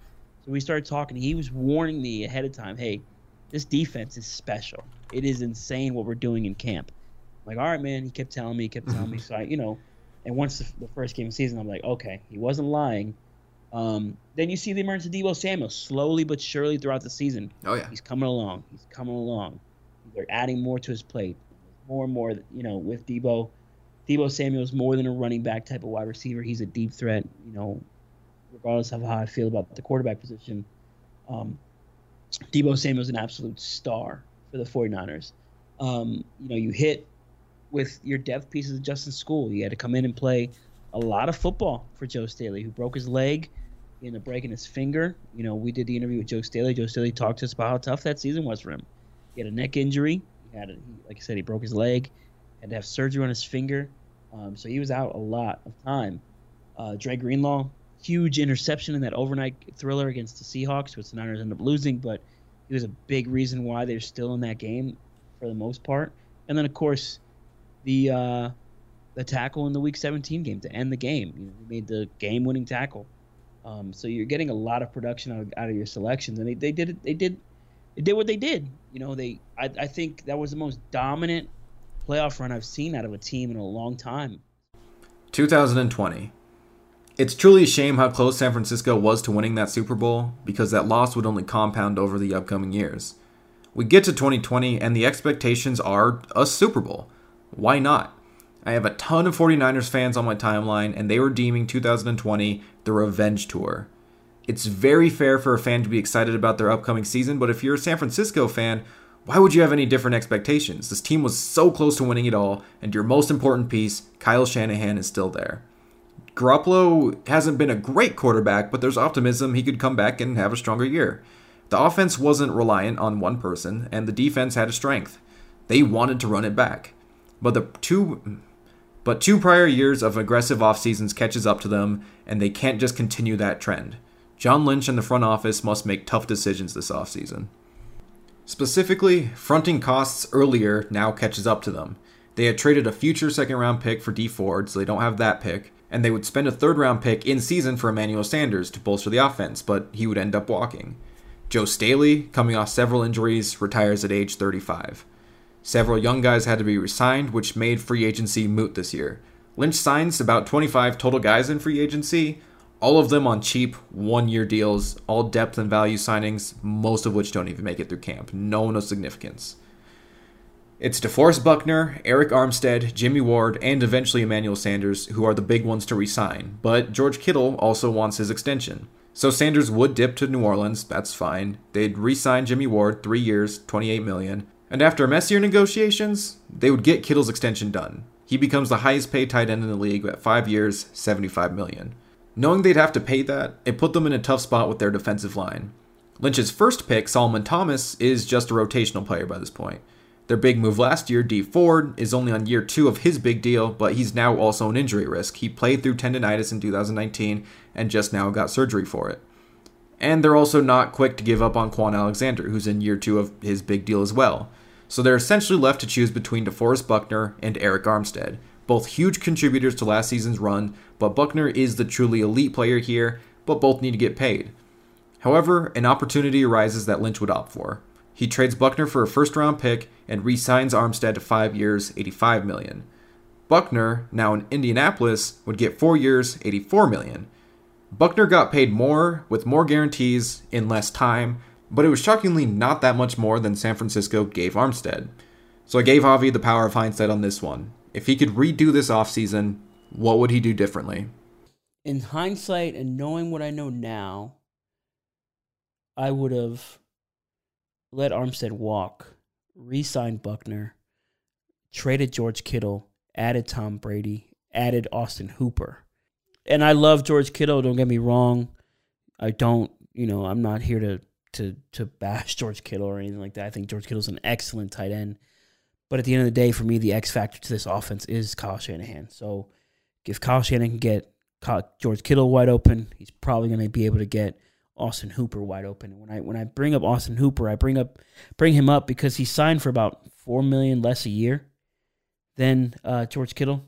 Speaker 2: So we started talking. He was warning me ahead of time, hey, this defense is special. It is insane what we're doing in camp. I'm like, all right, man. He kept telling me, he kept telling me. So I, you know, and once the, the first game of the season, I'm like, okay, he wasn't lying. Um, then you see the emergence of Deebo Samuel slowly but surely throughout the season.
Speaker 1: Oh yeah,
Speaker 2: he's coming along. He's coming along. They're adding more to his plate more and more, you know, with Deebo, Deebo Samuel is more than a running back type of wide receiver. He's a deep threat, you know, regardless of how I feel about the quarterback position. Um, Deebo Samuel's an absolute star for the 49ers. Um, you know, you hit with your depth pieces of Justin Skule. You had to come in and play a lot of football for Joe Staley, who broke his leg. in ended up breaking his finger. You know, we did the interview with Joe Staley. Joe Staley talked to us about how tough that season was for him. He had a neck injury. He had, a, like I said, he broke his leg. Had to have surgery on his finger. Um, so he was out a lot of time. Uh, Dre Greenlaw, huge interception in that overnight thriller against the Seahawks, which the Niners ended up losing, but he was a big reason why they're still in that game for the most part. And then, of course, the uh, the tackle in the Week 17 game to end the game. You know, he made the game-winning tackle. Um, so you're getting a lot of production out of, out of your selections, and they, they did it. They did they did what they did. You know, they I, I think that was the most dominant playoff run I've seen out of a team in a long time.
Speaker 1: 2020. It's truly a shame how close San Francisco was to winning that Super Bowl because that loss would only compound over the upcoming years. We get to 2020 and the expectations are a Super Bowl. Why not? I have a ton of 49ers fans on my timeline and they were deeming 2020 the revenge tour. It's very fair for a fan to be excited about their upcoming season, but if you're a San Francisco fan, why would you have any different expectations? This team was so close to winning it all, and your most important piece, Kyle Shanahan, is still there. Garoppolo hasn't been a great quarterback, but there's optimism he could come back and have a stronger year. The offense wasn't reliant on one person, and the defense had a strength. They wanted to run it back. But the two but two prior years of aggressive off seasons catches up to them, and they can't just continue that trend. John Lynch and the front office must make tough decisions this offseason. Specifically, fronting costs earlier now catches up to them. They had traded a future second round pick for Dee Ford, so they don't have that pick, and they would spend a third round pick in season for Emmanuel Sanders to bolster the offense, but he would end up walking. Joe Staley, coming off several injuries, retires at age 35. Several young guys had to be resigned, which made free agency moot this year. Lynch signs about 25 total guys in free agency, all of them on cheap one year deals, all depth and value signings, most of which don't even make it through camp. No one of significance. It's DeForest Buckner, Arik Armstead, Jimmy Ward, and eventually Emmanuel Sanders who are the big ones to resign, but George Kittle also wants his extension. So Sanders would dip to New Orleans, that's fine. They'd re-sign Jimmy Ward, 3 years, 28 million. And after messier negotiations, they would get Kittle's extension done. He becomes the highest paid tight end in the league at 5 years, 75 million. Knowing they'd have to pay that, it put them in a tough spot with their defensive line. Lynch's first pick, Solomon Thomas, is just a rotational player by this point. Their big move last year, Dee Ford, is only on year two of his big deal, but he's now also an injury risk. He played through tendonitis in 2019 and just now got surgery for it. And they're also not quick to give up on Kwon Alexander, who's in year two of his big deal as well. So they're essentially left to choose between DeForest Buckner and Arik Armstead, both huge contributors to last season's run, but Buckner is the truly elite player here, but both need to get paid. However, an opportunity arises that Lynch would opt for. He trades Buckner for a first round pick and re-signs Armstead to 5 years, 85 million. Buckner, now in Indianapolis, would get 4 years, 84 million. Buckner got paid more with more guarantees in less time, but it was shockingly not that much more than San Francisco gave Armstead. So I gave Javi the power of hindsight on this one. If he could redo this offseason, what would he do differently?
Speaker 2: In hindsight and knowing what I know now, I would have let Armstead walk, re signed Buckner, traded George Kittle, added Tom Brady, added Austin Hooper. And I love George Kittle, don't get me wrong. I don't, you know, I'm not here to to to bash George Kittle or anything like that. I think George Kittle's an excellent tight end. But at the end of the day, for me, the X factor to this offense is Kyle Shanahan. So if Kyle Shanahan can get George Kittle wide open, he's probably going to be able to get Austin Hooper wide open. When I when I bring up Austin Hooper, I bring up bring him up because he signed for about four million less a year than uh, George Kittle.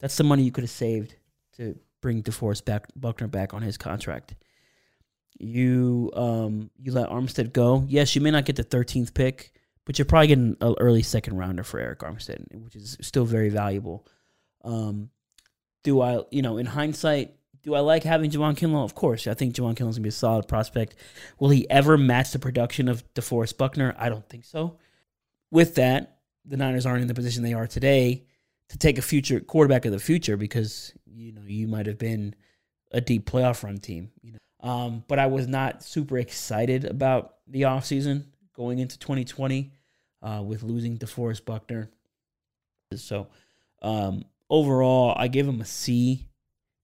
Speaker 2: That's the money you could have saved to bring DeForest back, Buckner back on his contract. You um you let Armstead go. Yes, you may not get the 13th pick, but you're probably getting an early second rounder for Arik Armstead, which is still very valuable. Um, do I, you know, in hindsight, do I like having Javon Kinlaw? Of course. I think Javon Kinlaw's going to be a solid prospect. Will he ever match the production of DeForest Buckner? I don't think so. With that, the Niners aren't in the position they are today to take a future quarterback of the future because, you know, you might have been a deep playoff run team. You know, um, but I was not super excited about the offseason going into 2020 uh, with losing DeForest Buckner. So um, overall, I give him a C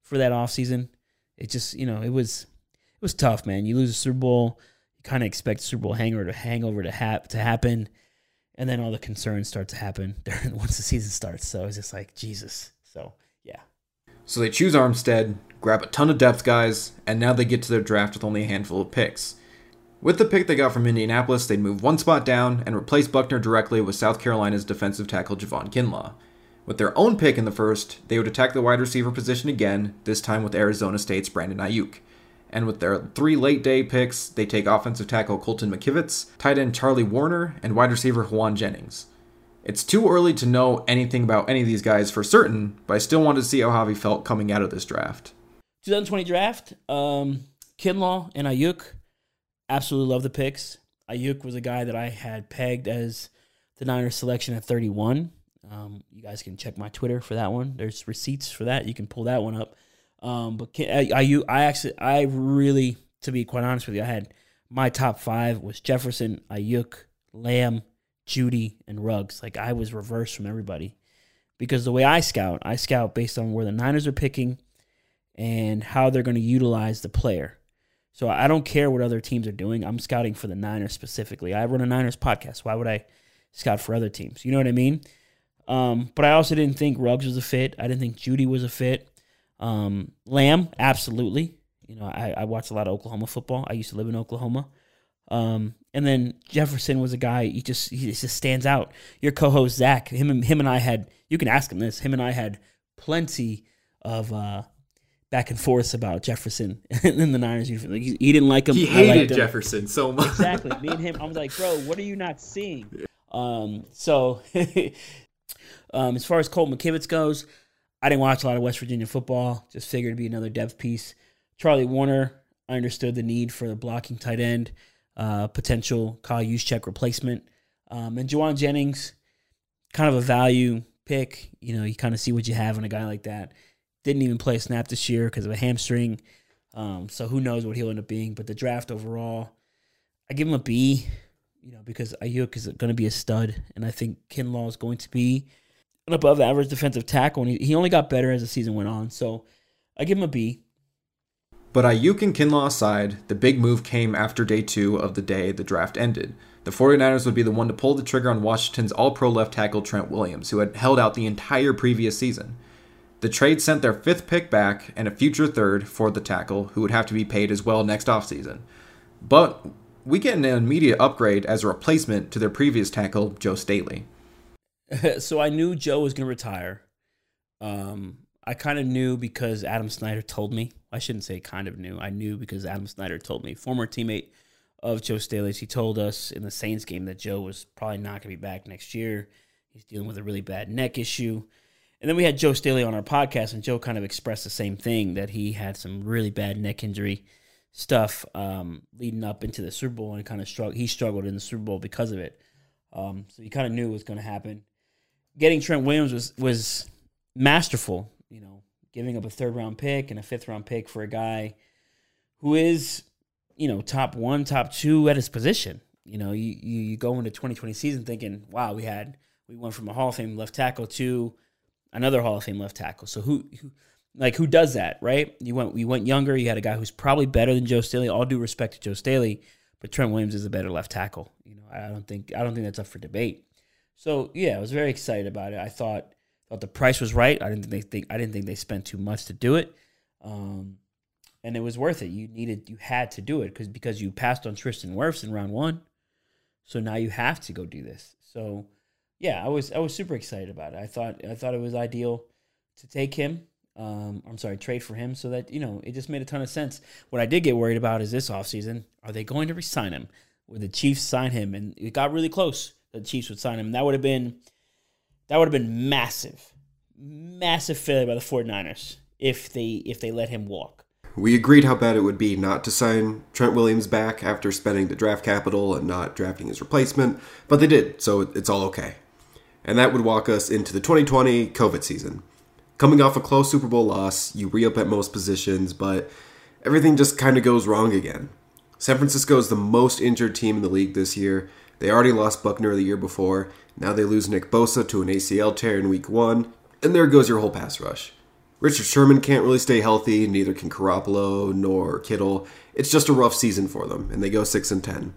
Speaker 2: for that offseason. It just you know it was it was tough, man. You lose a Super Bowl, you kind of expect Super Bowl hangover to hangover to hap- to happen, and then all the concerns start to happen during once the season starts. So it's just like Jesus. So yeah.
Speaker 1: So they choose Armstead, grab a ton of depth guys, and now they get to their draft with only a handful of picks. With the pick they got from Indianapolis, they'd move one spot down and replace Buckner directly with South Carolina's defensive tackle Javon Kinlaw. With their own pick in the first, they would attack the wide receiver position again, this time with Arizona State's Brandon Aiyuk. And with their three late day picks, they take offensive tackle Colton McKivitz, tight end Charlie Woerner, and wide receiver Jauan Jennings. It's too early to know anything about any of these guys for certain, but I still wanted to see how Javi felt coming out of this draft.
Speaker 2: 2020 draft, um, Kinlaw and Aiyuk. absolutely love the picks. Aiyuk was a guy that I had pegged as the Niners selection at 31. Um, you guys can check my Twitter for that one. There's receipts for that. You can pull that one up. Um, but I, I actually, I really, to be quite honest with you, I had my top five was Jefferson, Aiyuk, Lamb, Jeudy, and Ruggs. Like I was reversed from everybody because the way I scout, I scout based on where the Niners are picking and how they're going to utilize the player. So I don't care what other teams are doing. I'm scouting for the Niners specifically. I run a Niners podcast. Why would I scout for other teams? You know what I mean? Um, but I also didn't think Ruggs was a fit. I didn't think Jeudy was a fit. Um, Lamb, absolutely. You know, I, I watched a lot of Oklahoma football. I used to live in Oklahoma. Um, and then Jefferson was a guy he just he just stands out. Your co-host Zach, him and him and I had you can ask him this. Him and I had plenty of uh, back and forth about Jefferson and the Niners. Like, he, he, didn't like him.
Speaker 3: He hated Jefferson so much.
Speaker 2: Exactly. Me and him, I was like, bro, what are you not seeing? Um, so um, as far as Colt McKivitz goes, I didn't watch a lot of West Virginia football. Just figured it'd be another depth piece. Charlie Woerner, I understood the need for the blocking tight end, uh, potential Kyle Juszczyk replacement. Um, and Jauan Jennings, kind of a value pick. You know, you kind of see what you have in a guy like that. Didn't even play a snap this year because of a hamstring. Um, so who knows what he'll end up being. But the draft overall, I give him a B, you know, because Aiyuk is going to be a stud. And I think Kinlaw is going to be an above average defensive tackle. And he, he only got better as the season went on. So I give him a B.
Speaker 1: But Aiyuk and Kinlaw aside, the big move came after day two of the day the draft ended. The 49ers would be the one to pull the trigger on Washington's all pro left tackle Trent Williams, who had held out the entire previous season. The trade sent their fifth pick back and a future third for the tackle, who would have to be paid as well next offseason. But we get an immediate upgrade as a replacement to their previous tackle, Joe Staley.
Speaker 2: so I knew Joe was going to retire. Um, I kind of knew because Adam Snyder told me. I shouldn't say kind of knew. I knew because Adam Snyder told me. Former teammate of Joe Staley's, he told us in the Saints game that Joe was probably not going to be back next year. He's dealing with a really bad neck issue. And then we had Joe Staley on our podcast, and Joe kind of expressed the same thing that he had some really bad neck injury stuff um, leading up into the Super Bowl, and kind of struggled. He struggled in the Super Bowl because of it. Um, so he kind of knew it was going to happen. Getting Trent Williams was was masterful. You know, giving up a third round pick and a fifth round pick for a guy who is, you know, top one, top two at his position. You know, you you, you go into 2020 season thinking, wow, we had we went from a Hall of Fame left tackle to another Hall of Fame left tackle. So who, who like who does that, right? You went you went younger. You had a guy who's probably better than Joe Staley. All due respect to Joe Staley, but Trent Williams is a better left tackle. You know, I don't think I don't think that's up for debate. So yeah, I was very excited about it. I thought thought the price was right. I didn't think they think I didn't think they spent too much to do it, um, and it was worth it. You needed you had to do it because because you passed on Tristan Wirfs in round one, so now you have to go do this. So yeah, I was I was super excited about it. I thought I thought it was ideal to take him. Um, I'm sorry, trade for him so that you know it just made a ton of sense. What I did get worried about is this offseason, are they going to resign him? Would the Chiefs sign him? And it got really close. The Chiefs would sign him. That would have been that would have been massive, massive failure by the 49ers if they if they let him walk.
Speaker 4: We agreed how bad it would be not to sign Trent Williams back after spending the draft capital and not drafting his replacement, but they did, so it's all okay and that would walk us into the 2020 COVID season. Coming off a close Super Bowl loss, you re up at most positions, but everything just kind of goes wrong again. San Francisco is the most injured team in the league this year. They already lost Buckner the year before. Now they lose Nick Bosa to an ACL tear in week one, and there goes your whole pass rush. Richard Sherman can't really stay healthy, neither can Garoppolo nor Kittle. It's just a rough season for them, and they go 6 and 10.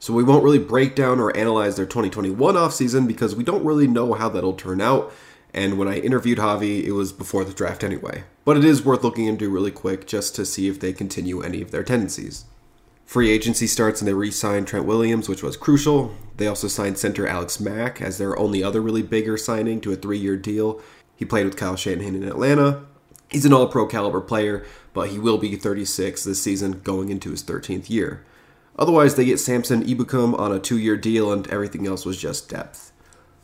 Speaker 4: So we won't really break down or analyze their 2021 offseason because we don't really know how that'll turn out. And when I interviewed Javi, it was before the draft anyway. But it is worth looking into really quick just to see if they continue any of their tendencies. Free agency starts and they re signed Trent Williams, which was crucial. They also signed center Alex Mack as their only other really bigger signing to a three year deal. He played with Kyle Shanahan in Atlanta. He's an all pro caliber player, but he will be 36 this season going into his 13th year. Otherwise, they get Samson Ebukam on a two year deal, and everything else was just depth.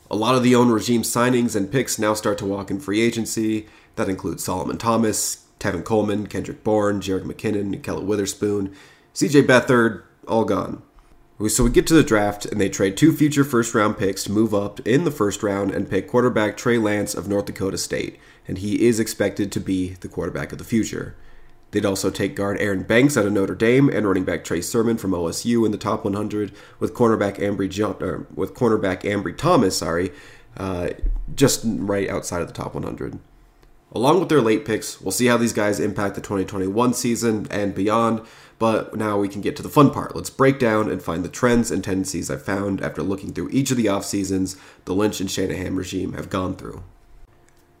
Speaker 4: A lot of the own regime signings and picks now start to walk in free agency. That includes Solomon Thomas, Tevin Coleman, Kendrick Bourne, Jerick McKinnon, Kelly Witherspoon, CJ Beathard, all gone. So we get to the draft, and they trade two future first round picks to move up in the first round and pick quarterback Trey Lance of North Dakota State, and he is expected to be the quarterback of the future. They'd also take guard Aaron Banks out of Notre Dame and running back Trey Sermon from OSU in the top 100, with cornerback Ambry John, with cornerback Ambry Thomas, sorry, uh, just right outside of the top 100. Along with their late picks, we'll see how these guys impact the 2021 season and beyond. But now we can get to the fun part. Let's break down and find the trends and tendencies I've found after looking through each of the off seasons the Lynch and Shanahan regime have gone through.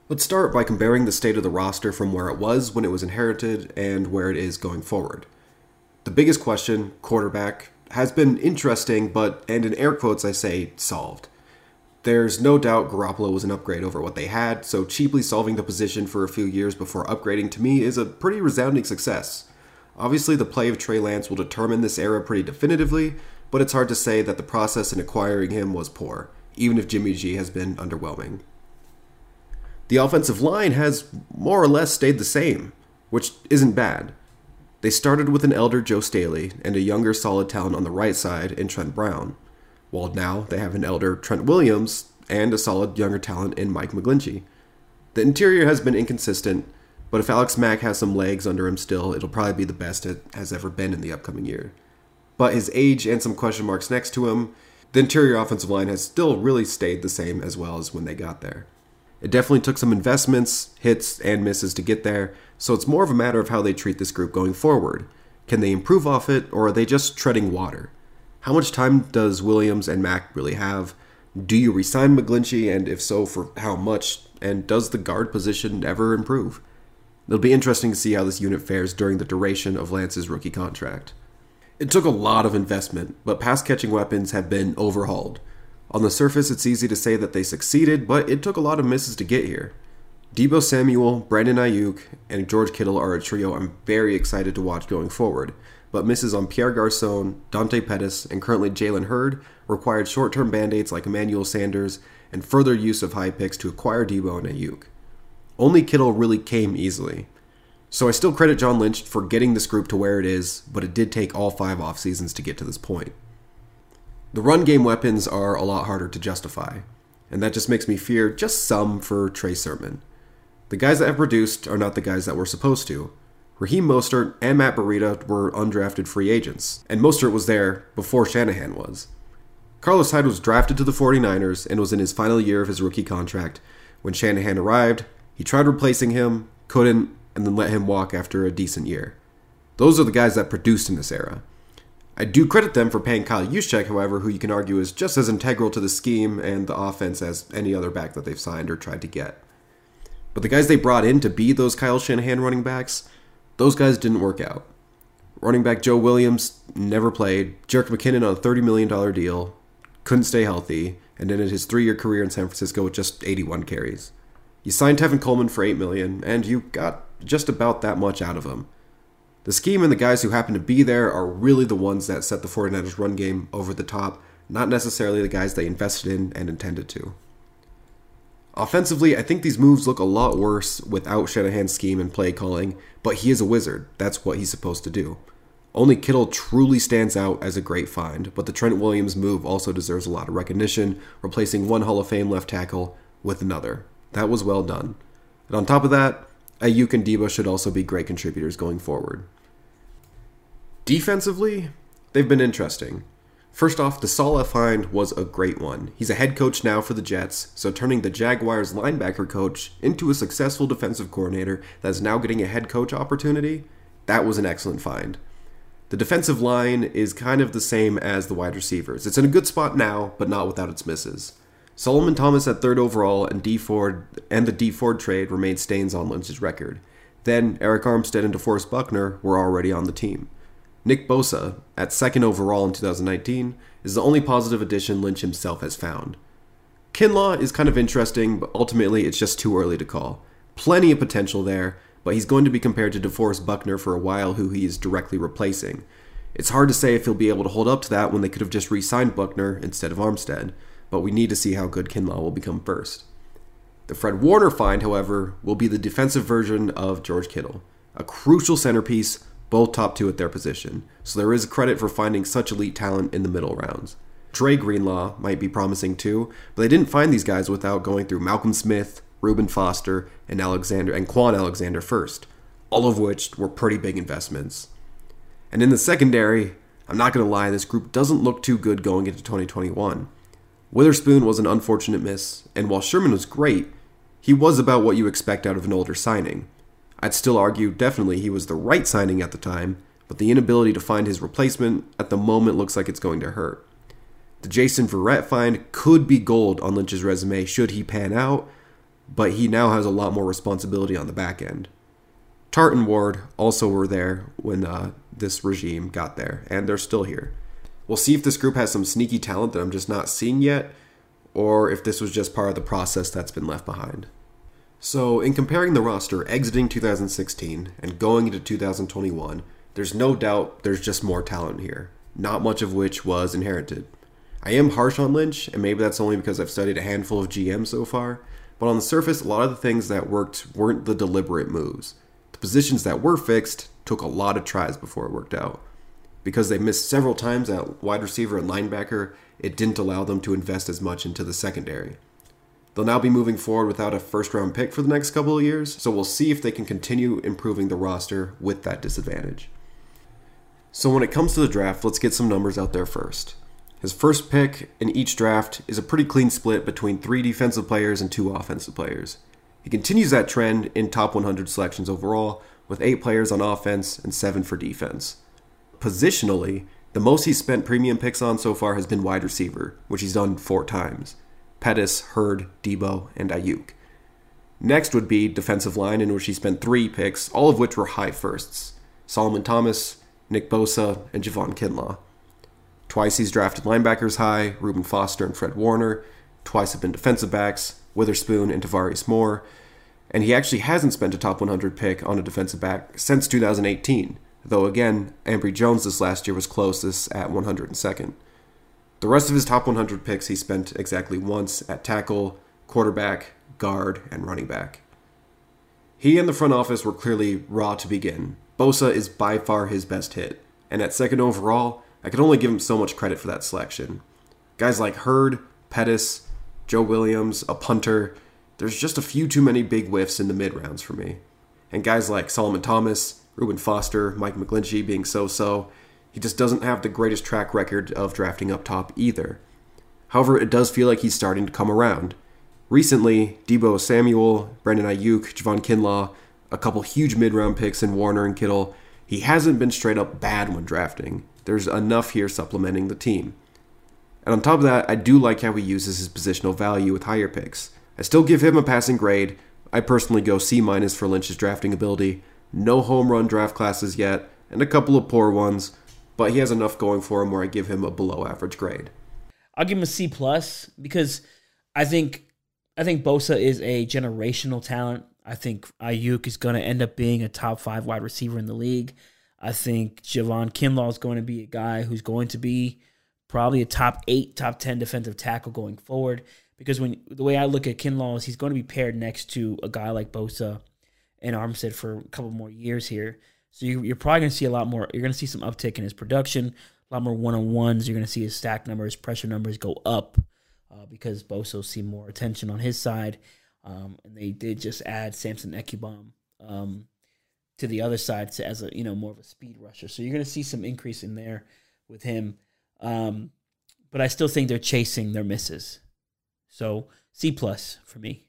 Speaker 4: Let's start by comparing the state of the roster from where it was when it was inherited and where it is going forward. The biggest question, quarterback, has been interesting, but, and in air quotes I say, solved. There's no doubt Garoppolo was an upgrade over what they had, so cheaply solving the position for a few years before upgrading to me is a pretty resounding success. Obviously, the play of Trey Lance will determine this era pretty definitively, but it's hard to say that the process in acquiring him was poor, even if Jimmy G has been underwhelming. The offensive line has more or less stayed the same, which isn't bad. They started with an elder Joe Staley and a younger solid talent on the right side in Trent Brown, while now they have an elder Trent Williams and a solid younger talent in Mike McGlinchey. The interior has been inconsistent, but if Alex Mack has some legs under him still, it'll probably be the best it has ever been in the upcoming year. But his age and some question marks next to him, the interior offensive line has still really stayed the same as well as when they got there. It definitely took some investments, hits, and misses to get there, so it's more of a matter of how they treat this group going forward. Can they improve off it, or are they just treading water? How much time does Williams and Mack really have? Do you resign McGlinchey, and if so, for how much? And does the guard position ever improve? It'll be interesting to see how this unit fares during the duration of Lance's rookie contract. It took a lot of investment, but pass catching weapons have been overhauled. On the surface, it's easy to say that they succeeded, but it took a lot of misses to get here. Deebo Samuel, Brandon Aiyuk, and George Kittle are a trio I'm very excited to watch going forward, but misses on Pierre Garcon, Dante Pettis, and currently Jalen Hurd required short term band aids like Emmanuel Sanders and further use of high picks to acquire Deebo and Aiyuk. Only Kittle really came easily. So I still credit John Lynch for getting this group to where it is, but it did take all five off seasons to get to this point. The run game weapons are a lot harder to justify, and that just makes me fear just some for Trey Sermon. The guys that have produced are not the guys that were supposed to. Raheem Mostert and Matt Breida were undrafted free agents, and Mostert was there before Shanahan was. Carlos Hyde was drafted to the 49ers and was in his final year of his rookie contract. When Shanahan arrived, he tried replacing him, couldn't, and then let him walk after a decent year. Those are the guys that produced in this era. I do credit them for paying Kyle Juszczyk, however, who you can argue is just as integral to the scheme and the offense as any other back that they've signed or tried to get. But the guys they brought in to be those Kyle Shanahan running backs, those guys didn't work out. Running back Joe Williams never played, Jerick McKinnon on a $30 million deal, couldn't stay healthy, and ended his three year career in San Francisco with just 81 carries. You signed Tevin Coleman for 8 million, and you got just about that much out of him. The scheme and the guys who happen to be there are really the ones that set the 49ers run game over the top, not necessarily the guys they invested in and intended to. Offensively, I think these moves look a lot worse without Shanahan's scheme and play calling, but he is a wizard. That's what he's supposed to do. Only Kittle truly stands out as a great find, but the Trent Williams move also deserves a lot of recognition, replacing one Hall of Fame left tackle with another. That was well done. And on top of that, Aiyuk and Deebo should also be great contributors going forward. Defensively, they've been interesting. First off, the Saleh find was a great one. He's a head coach now for the Jets, so turning the Jaguars linebacker coach into a successful defensive coordinator that is now getting a head coach opportunity, that was an excellent find. The defensive line is kind of the same as the wide receivers. It's in a good spot now, but not without its misses. Solomon Thomas at third overall and Dee Ford and the Dee Ford trade remained stains on Lynch's record. Then Arik Armstead and DeForest Buckner were already on the team. Nick Bosa, at second overall in 2019, is the only positive addition Lynch himself has found. Kinlaw is kind of interesting, but ultimately it's just too early to call. Plenty of potential there, but he's going to be compared to DeForest Buckner for a while, who he is directly replacing. It's hard to say if he'll be able to hold up to that when they could have just re signed Buckner instead of Armstead but we need to see how good Kinlaw will become first. The Fred Warner find, however, will be the defensive version of George Kittle, a crucial centerpiece, both top two at their position, so there is credit for finding such elite talent in the middle rounds. Dre Greenlaw might be promising too, but they didn't find these guys without going through Malcolm Smith, Reuben Foster, and Alexander and Kwon Alexander first, all of which were pretty big investments. And in the secondary, I'm not going to lie, this group doesn't look too good going into 2021. Witherspoon was an unfortunate miss, and while Sherman was great, he was about what you expect out of an older signing. I'd still argue definitely he was the right signing at the time, but the inability to find his replacement at the moment looks like it's going to hurt. The Jason Verrett find could be gold on Lynch's resume should he pan out, but he now has a lot more responsibility on the back end. Tartt and Ward also were there when uh, this regime got there, and they're still here. We'll see if this group has some sneaky talent that I'm just not seeing yet, or if this was just part of the process that's been left behind. So, in comparing the roster exiting 2016 and going into 2021, there's no doubt there's just more talent here, not much of which was inherited. I am harsh on Lynch, and maybe that's only because I've studied a handful of GMs so far, but on the surface, a lot of the things that worked weren't the deliberate moves. The positions that were fixed took a lot of tries before it worked out because they missed several times at wide receiver and linebacker, it didn't allow them to invest as much into the secondary. They'll now be moving forward without a first round pick for the next couple of years, so we'll see if they can continue improving the roster with that disadvantage. So, when it comes to the draft, let's get some numbers out there first. His first pick in each draft is a pretty clean split between three defensive players and two offensive players. He continues that trend in top 100 selections overall, with eight players on offense and seven for defense positionally, the most he's spent premium picks on so far has been wide receiver, which he's done four times. Pettis, Hurd, Deebo, and Aiyuk. Next would be defensive line, in which he spent three picks, all of which were high firsts. Solomon Thomas, Nick Bosa, and Javon Kinlaw. Twice he's drafted linebackers high, Reuben Foster and Fred Warner. Twice have been defensive backs, Witherspoon and Tarvarius Moore. And he actually hasn't spent a top 100 pick on a defensive back since 2018 though again, Ambry Jones this last year was closest at 102nd. The rest of his top 100 picks he spent exactly once at tackle, quarterback, guard, and running back. He and the front office were clearly raw to begin. Bosa is by far his best hit, and at second overall, I could only give him so much credit for that selection. Guys like Hurd, Pettis, Joe Williams, a punter, there's just a few too many big whiffs in the mid rounds for me. And guys like Solomon Thomas, Reuben Foster, Mike McGlinchey being so so. He just doesn't have the greatest track record of drafting up top either. However, it does feel like he's starting to come around. Recently, Deebo Samuel, Brandon Aiyuk, Javon Kinlaw, a couple huge mid round picks in Warner and Kittle, he hasn't been straight up bad when drafting. There's enough here supplementing the team. And on top of that, I do like how he uses his positional value with higher picks. I still give him a passing grade. I personally go C minus for Lynch's drafting ability, no home run draft classes yet, and a couple of poor ones, but he has enough going for him where I give him a below average grade.
Speaker 2: I'll give him a C plus because I think I think Bosa is a generational talent. I think Aiyuk is going to end up being a top five wide receiver in the league. I think Javon Kinlaw is going to be a guy who's going to be probably a top eight, top ten defensive tackle going forward. Because when the way I look at Kinlaw is he's going to be paired next to a guy like Bosa and Armstead for a couple more years here. So you, are probably going to see a lot more. You're going to see some uptick in his production, a lot more one on ones. You're going to see his stack numbers, pressure numbers go up uh, because Bosa see more attention on his side. Um, and they did just add Samson Ekubom um, to the other side to, as a you know more of a speed rusher. So you're going to see some increase in there with him. Um, but I still think they're chasing their misses. So C plus for me.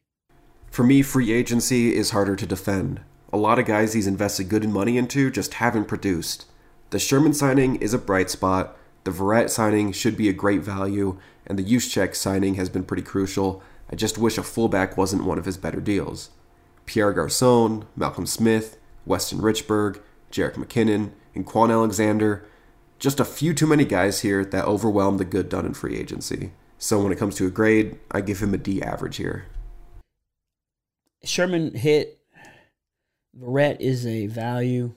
Speaker 4: For me, free agency is harder to defend. A lot of guys he's invested good money into just haven't produced. The Sherman signing is a bright spot. The Verrett signing should be a great value, and the Juszczyk signing has been pretty crucial. I just wish a fullback wasn't one of his better deals. Pierre Garcon, Malcolm Smith, Weston Richburg, Jerick McKinnon, and Kwon Alexander. Just a few too many guys here that overwhelm the good done in free agency. So when it comes to a grade, I give him a D average here.
Speaker 2: Sherman hit. Verrett is a value.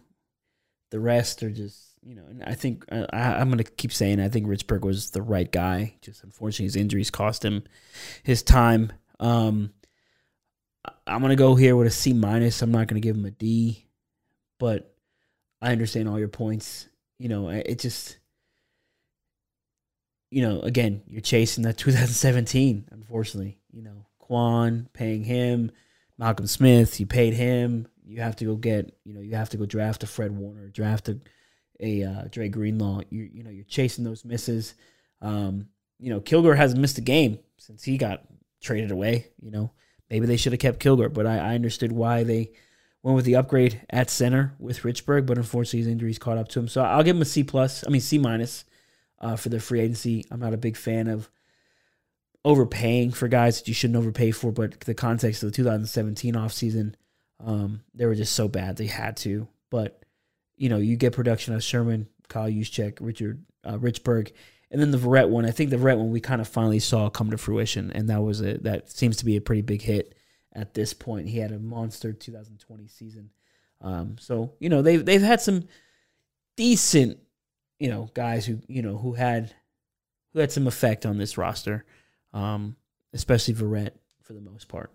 Speaker 2: The rest are just you know, and I think I, I'm going to keep saying I think Richburg was the right guy. Just unfortunately, his injuries cost him his time. Um, I'm going to go here with a C minus. I'm not going to give him a D, but I understand all your points. You know, it just, you know, again, you're chasing that 2017. Unfortunately, you know, Kwon paying him, Malcolm Smith, you paid him. You have to go get, you know, you have to go draft a Fred Warner, draft a a uh, Dre Greenlaw. You you know you're chasing those misses. Um, you know Kilgore hasn't missed a game since he got traded away. You know maybe they should have kept Kilgore, but I, I understood why they went with the upgrade at center with Richburg, but unfortunately his injuries caught up to him. So I'll give him a C plus. I mean C minus uh, for the free agency. I'm not a big fan of overpaying for guys that you shouldn't overpay for, but the context of the 2017 offseason, um, they were just so bad they had to. But you know, you get production of Sherman, Kyle Juszczyk, Richard uh, Richburg, and then the Verrett one. I think the Verrett one we kind of finally saw come to fruition, and that was a that seems to be a pretty big hit at this point. He had a monster 2020 season. Um, so you know they've they've had some decent you know guys who you know who had who had some effect on this roster, um, especially Verrett for the most part.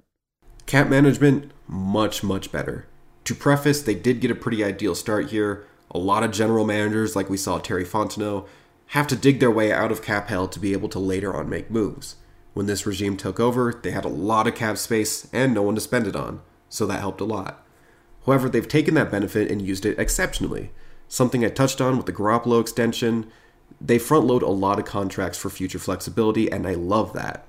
Speaker 4: Cap management much much better. To preface, they did get a pretty ideal start here. A lot of general managers, like we saw Terry Fontenot, have to dig their way out of cap hell to be able to later on make moves. When this regime took over, they had a lot of cap space and no one to spend it on, so that helped a lot. However, they've taken that benefit and used it exceptionally. Something I touched on with the Garoppolo extension, they front load a lot of contracts for future flexibility, and I love that.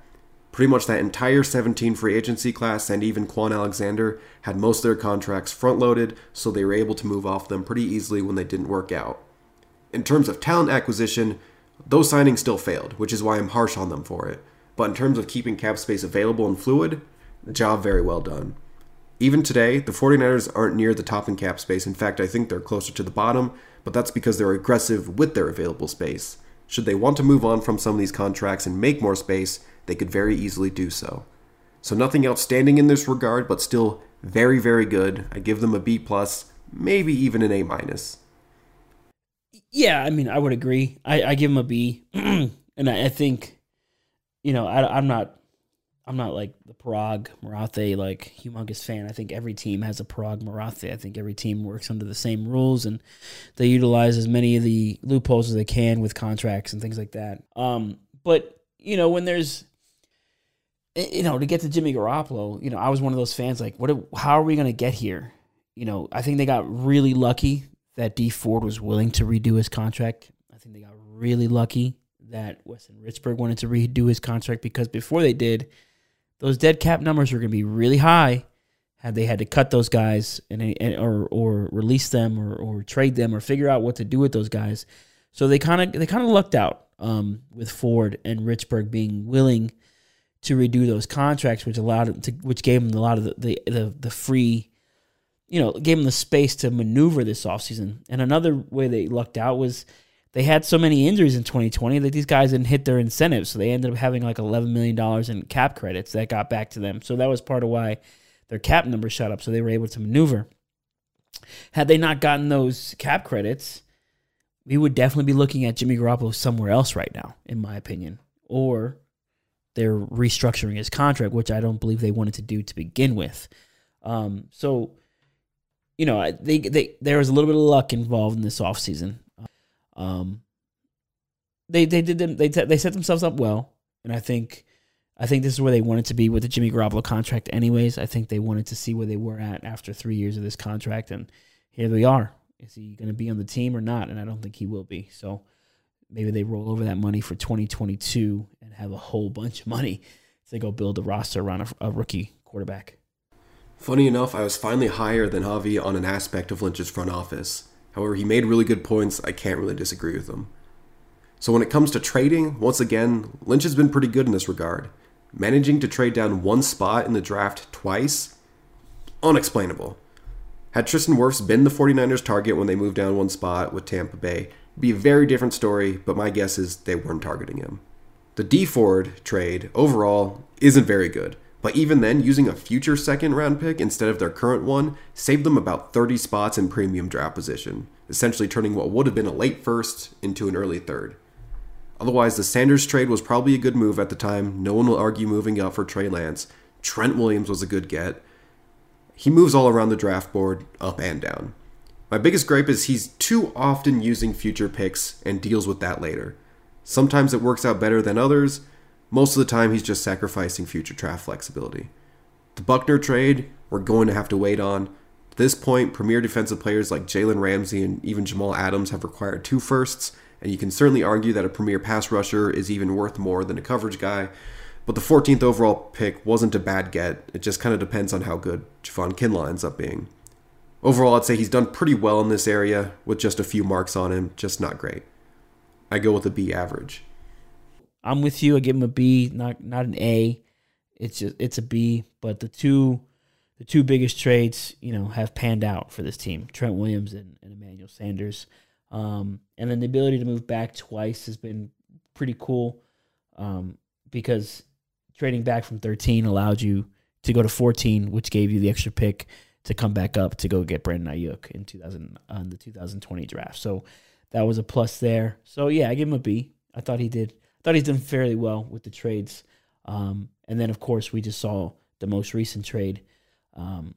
Speaker 4: Pretty much that entire 17 free agency class and even Kwon Alexander had most of their contracts front loaded, so they were able to move off them pretty easily when they didn't work out. In terms of talent acquisition, those signings still failed, which is why I'm harsh on them for it. But in terms of keeping cap space available and fluid, job very well done. Even today, the 49ers aren't near the top in cap space. In fact, I think they're closer to the bottom, but that's because they're aggressive with their available space. Should they want to move on from some of these contracts and make more space, they could very easily do so. So nothing outstanding in this regard, but still very, very good. I give them a B plus, maybe even an A minus.
Speaker 2: Yeah, I mean, I would agree. I, I give them a B, and I, I, think, you know, I, I'm not, I'm not like the Paraag Marathe like humongous fan. I think every team has a Paraag Marathe. I think every team works under the same rules and they utilize as many of the loopholes as they can with contracts and things like that. Um, but you know, when there's you know, to get to Jimmy Garoppolo, you know, I was one of those fans like, what? How are we going to get here? You know, I think they got really lucky that Dee Ford was willing to redo his contract. I think they got really lucky that Weston Richburg wanted to redo his contract because before they did, those dead cap numbers were going to be really high. Had they had to cut those guys and, and or or release them or, or trade them or figure out what to do with those guys, so they kind of they kind of lucked out um, with Ford and Richburg being willing to redo those contracts, which allowed him to, which gave him a lot of the, the, the, the free, you know, gave him the space to maneuver this offseason. And another way they lucked out was they had so many injuries in 2020 that these guys didn't hit their incentives. So they ended up having like $11 million in cap credits that got back to them. So that was part of why their cap number shot up. So they were able to maneuver. Had they not gotten those cap credits, we would definitely be looking at Jimmy Garoppolo somewhere else right now, in my opinion. Or they're restructuring his contract, which I don't believe they wanted to do to begin with. Um, so, you know, they, they there was a little bit of luck involved in this offseason. Um, they they did them they they set themselves up well, and I think I think this is where they wanted to be with the Jimmy Garoppolo contract, anyways. I think they wanted to see where they were at after three years of this contract, and here they are. Is he going to be on the team or not? And I don't think he will be. So maybe they roll over that money for 2022 and have a whole bunch of money to go build a roster around a, a rookie quarterback.
Speaker 4: Funny enough, I was finally higher than Javi on an aspect of Lynch's front office. However, he made really good points. I can't really disagree with them. So when it comes to trading, once again, Lynch has been pretty good in this regard. Managing to trade down one spot in the draft twice? Unexplainable. Had Tristan Wirfs been the 49ers' target when they moved down one spot with Tampa Bay, be a very different story, but my guess is they weren't targeting him. The Dee Ford trade, overall, isn't very good. But even then, using a future second round pick instead of their current one saved them about 30 spots in premium draft position, essentially turning what would have been a late first into an early third. Otherwise, the Sanders trade was probably a good move at the time. No one will argue moving up for Trey Lance. Trent Williams was a good get. He moves all around the draft board, up and down. My biggest gripe is he's too often using future picks and deals with that later. Sometimes it works out better than others. Most of the time, he's just sacrificing future draft flexibility. The Buckner trade, we're going to have to wait on. At this point, premier defensive players like Jalen Ramsey and even Jamal Adams have required two firsts, and you can certainly argue that a premier pass rusher is even worth more than a coverage guy. But the 14th overall pick wasn't a bad get. It just kind of depends on how good Javon Kinlaw ends up being. Overall, I'd say he's done pretty well in this area with just a few marks on him, just not great. I go with a B average.
Speaker 2: I'm with you. I give him a B, not not an A. It's just it's a B. But the two the two biggest trades, you know, have panned out for this team: Trent Williams and, and Emmanuel Sanders. Um, and then the ability to move back twice has been pretty cool um, because trading back from 13 allowed you to go to 14, which gave you the extra pick to come back up to go get Brandon Aiyuk in 2000 on uh, the 2020 draft. So that was a plus there. So yeah, I give him a B. I thought he did. I thought he's done fairly well with the trades. Um, and then of course we just saw the most recent trade um,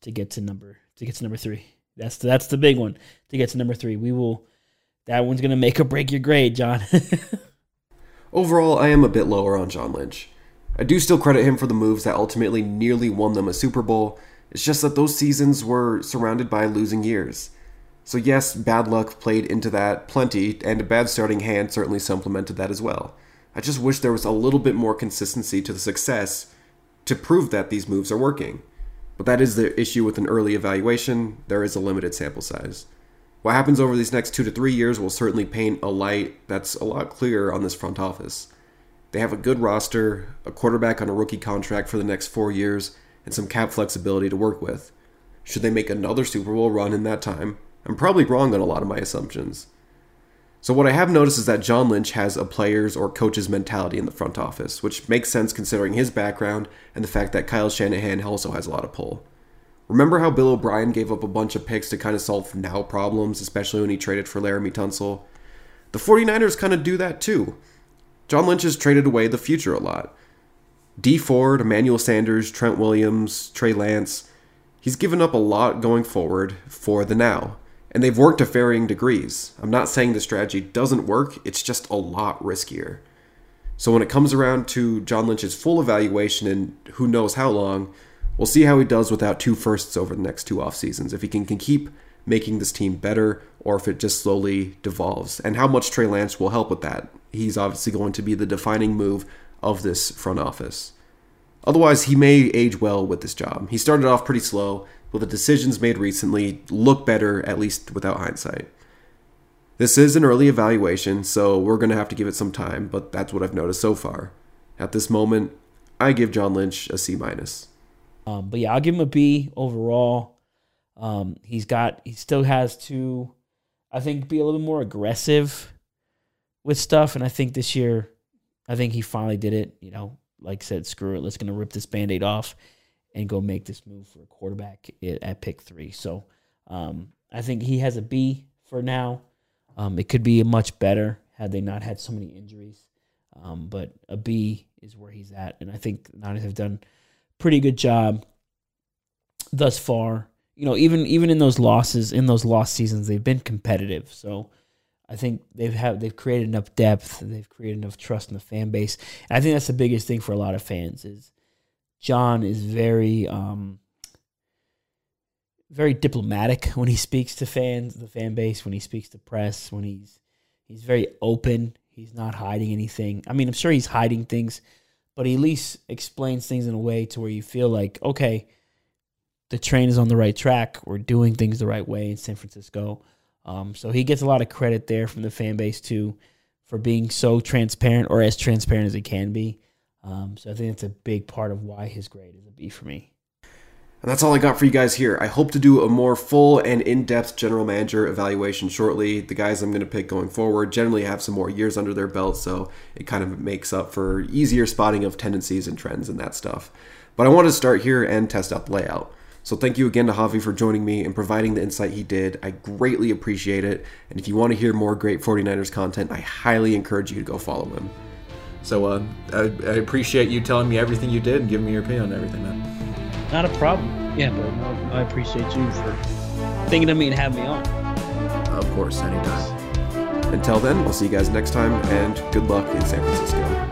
Speaker 2: to get to number to get to number three. That's the, that's the big one to get to number three. We will. That one's gonna make or break your grade, John.
Speaker 4: Overall, I am a bit lower on John Lynch. I do still credit him for the moves that ultimately nearly won them a Super Bowl. It's just that those seasons were surrounded by losing years. So, yes, bad luck played into that plenty, and a bad starting hand certainly supplemented that as well. I just wish there was a little bit more consistency to the success to prove that these moves are working. But that is the issue with an early evaluation, there is a limited sample size. What happens over these next two to three years will certainly paint a light that's a lot clearer on this front office. They have a good roster, a quarterback on a rookie contract for the next four years, and some cap flexibility to work with. Should they make another Super Bowl run in that time? I'm probably wrong on a lot of my assumptions. So, what I have noticed is that John Lynch has a player's or coach's mentality in the front office, which makes sense considering his background and the fact that Kyle Shanahan also has a lot of pull. Remember how Bill O'Brien gave up a bunch of picks to kind of solve now problems, especially when he traded for Laremy Tunsil? The 49ers kind of do that too. John Lynch has traded away the future a lot. Dee Ford, Emmanuel Sanders, Trent Williams, Trey Lance. He's given up a lot going forward for the now. And they've worked to varying degrees. I'm not saying the strategy doesn't work, it's just a lot riskier. So when it comes around to John Lynch's full evaluation and who knows how long, We'll see how he does without two firsts over the next two off seasons. If he can, can keep making this team better or if it just slowly devolves. And how much Trey Lance will help with that. He's obviously going to be the defining move of this front office. Otherwise, he may age well with this job. He started off pretty slow, but the decisions made recently look better, at least without hindsight. This is an early evaluation, so we're going to have to give it some time, but that's what I've noticed so far. At this moment, I give John Lynch a C minus.
Speaker 2: Um, but yeah, I'll give him a B overall. Um, he's got he still has to, I think, be a little more aggressive with stuff. And I think this year, I think he finally did it. You know, like I said, screw it. Let's gonna rip this band-aid off and go make this move for a quarterback at pick three. So um, I think he has a B for now. Um, it could be much better had they not had so many injuries. Um, but a B is where he's at, and I think the Niners have done pretty good job thus far. You know, even even in those losses, in those lost seasons, they've been competitive. So I think they've have they've created enough depth, they've created enough trust in the fan base. And I think that's the biggest thing for a lot of fans is John is very um, very diplomatic when he speaks to fans, the fan base, when he speaks to press, when he's he's very open. He's not hiding anything. I mean, I'm sure he's hiding things, but he at least explains things in a way to where you feel like, okay, the train is on the right track. We're doing things the right way in San Francisco. Um, so he gets a lot of credit there from the fan base too for being so transparent or as transparent as he can be. Um, so I think that's a big part of why his grade is a B for me.
Speaker 4: And that's all I got for you guys here. I hope to do a more full and in depth general manager evaluation shortly. The guys I'm going to pick going forward generally have some more years under their belt, so it kind of makes up for easier spotting of tendencies and trends and that stuff. But I want to start here and test out the layout. So thank you again to Javi for joining me and providing the insight he did. I greatly appreciate it. And if you want to hear more great 49ers content, I highly encourage you to go follow him.
Speaker 3: So uh, I, I appreciate you telling me everything you did and giving me your opinion on everything, man.
Speaker 2: Not a problem. Yeah, but I appreciate you for thinking of me and having me on.
Speaker 3: Of course, anytime.
Speaker 4: Until then, we'll see you guys next time, and good luck in San Francisco.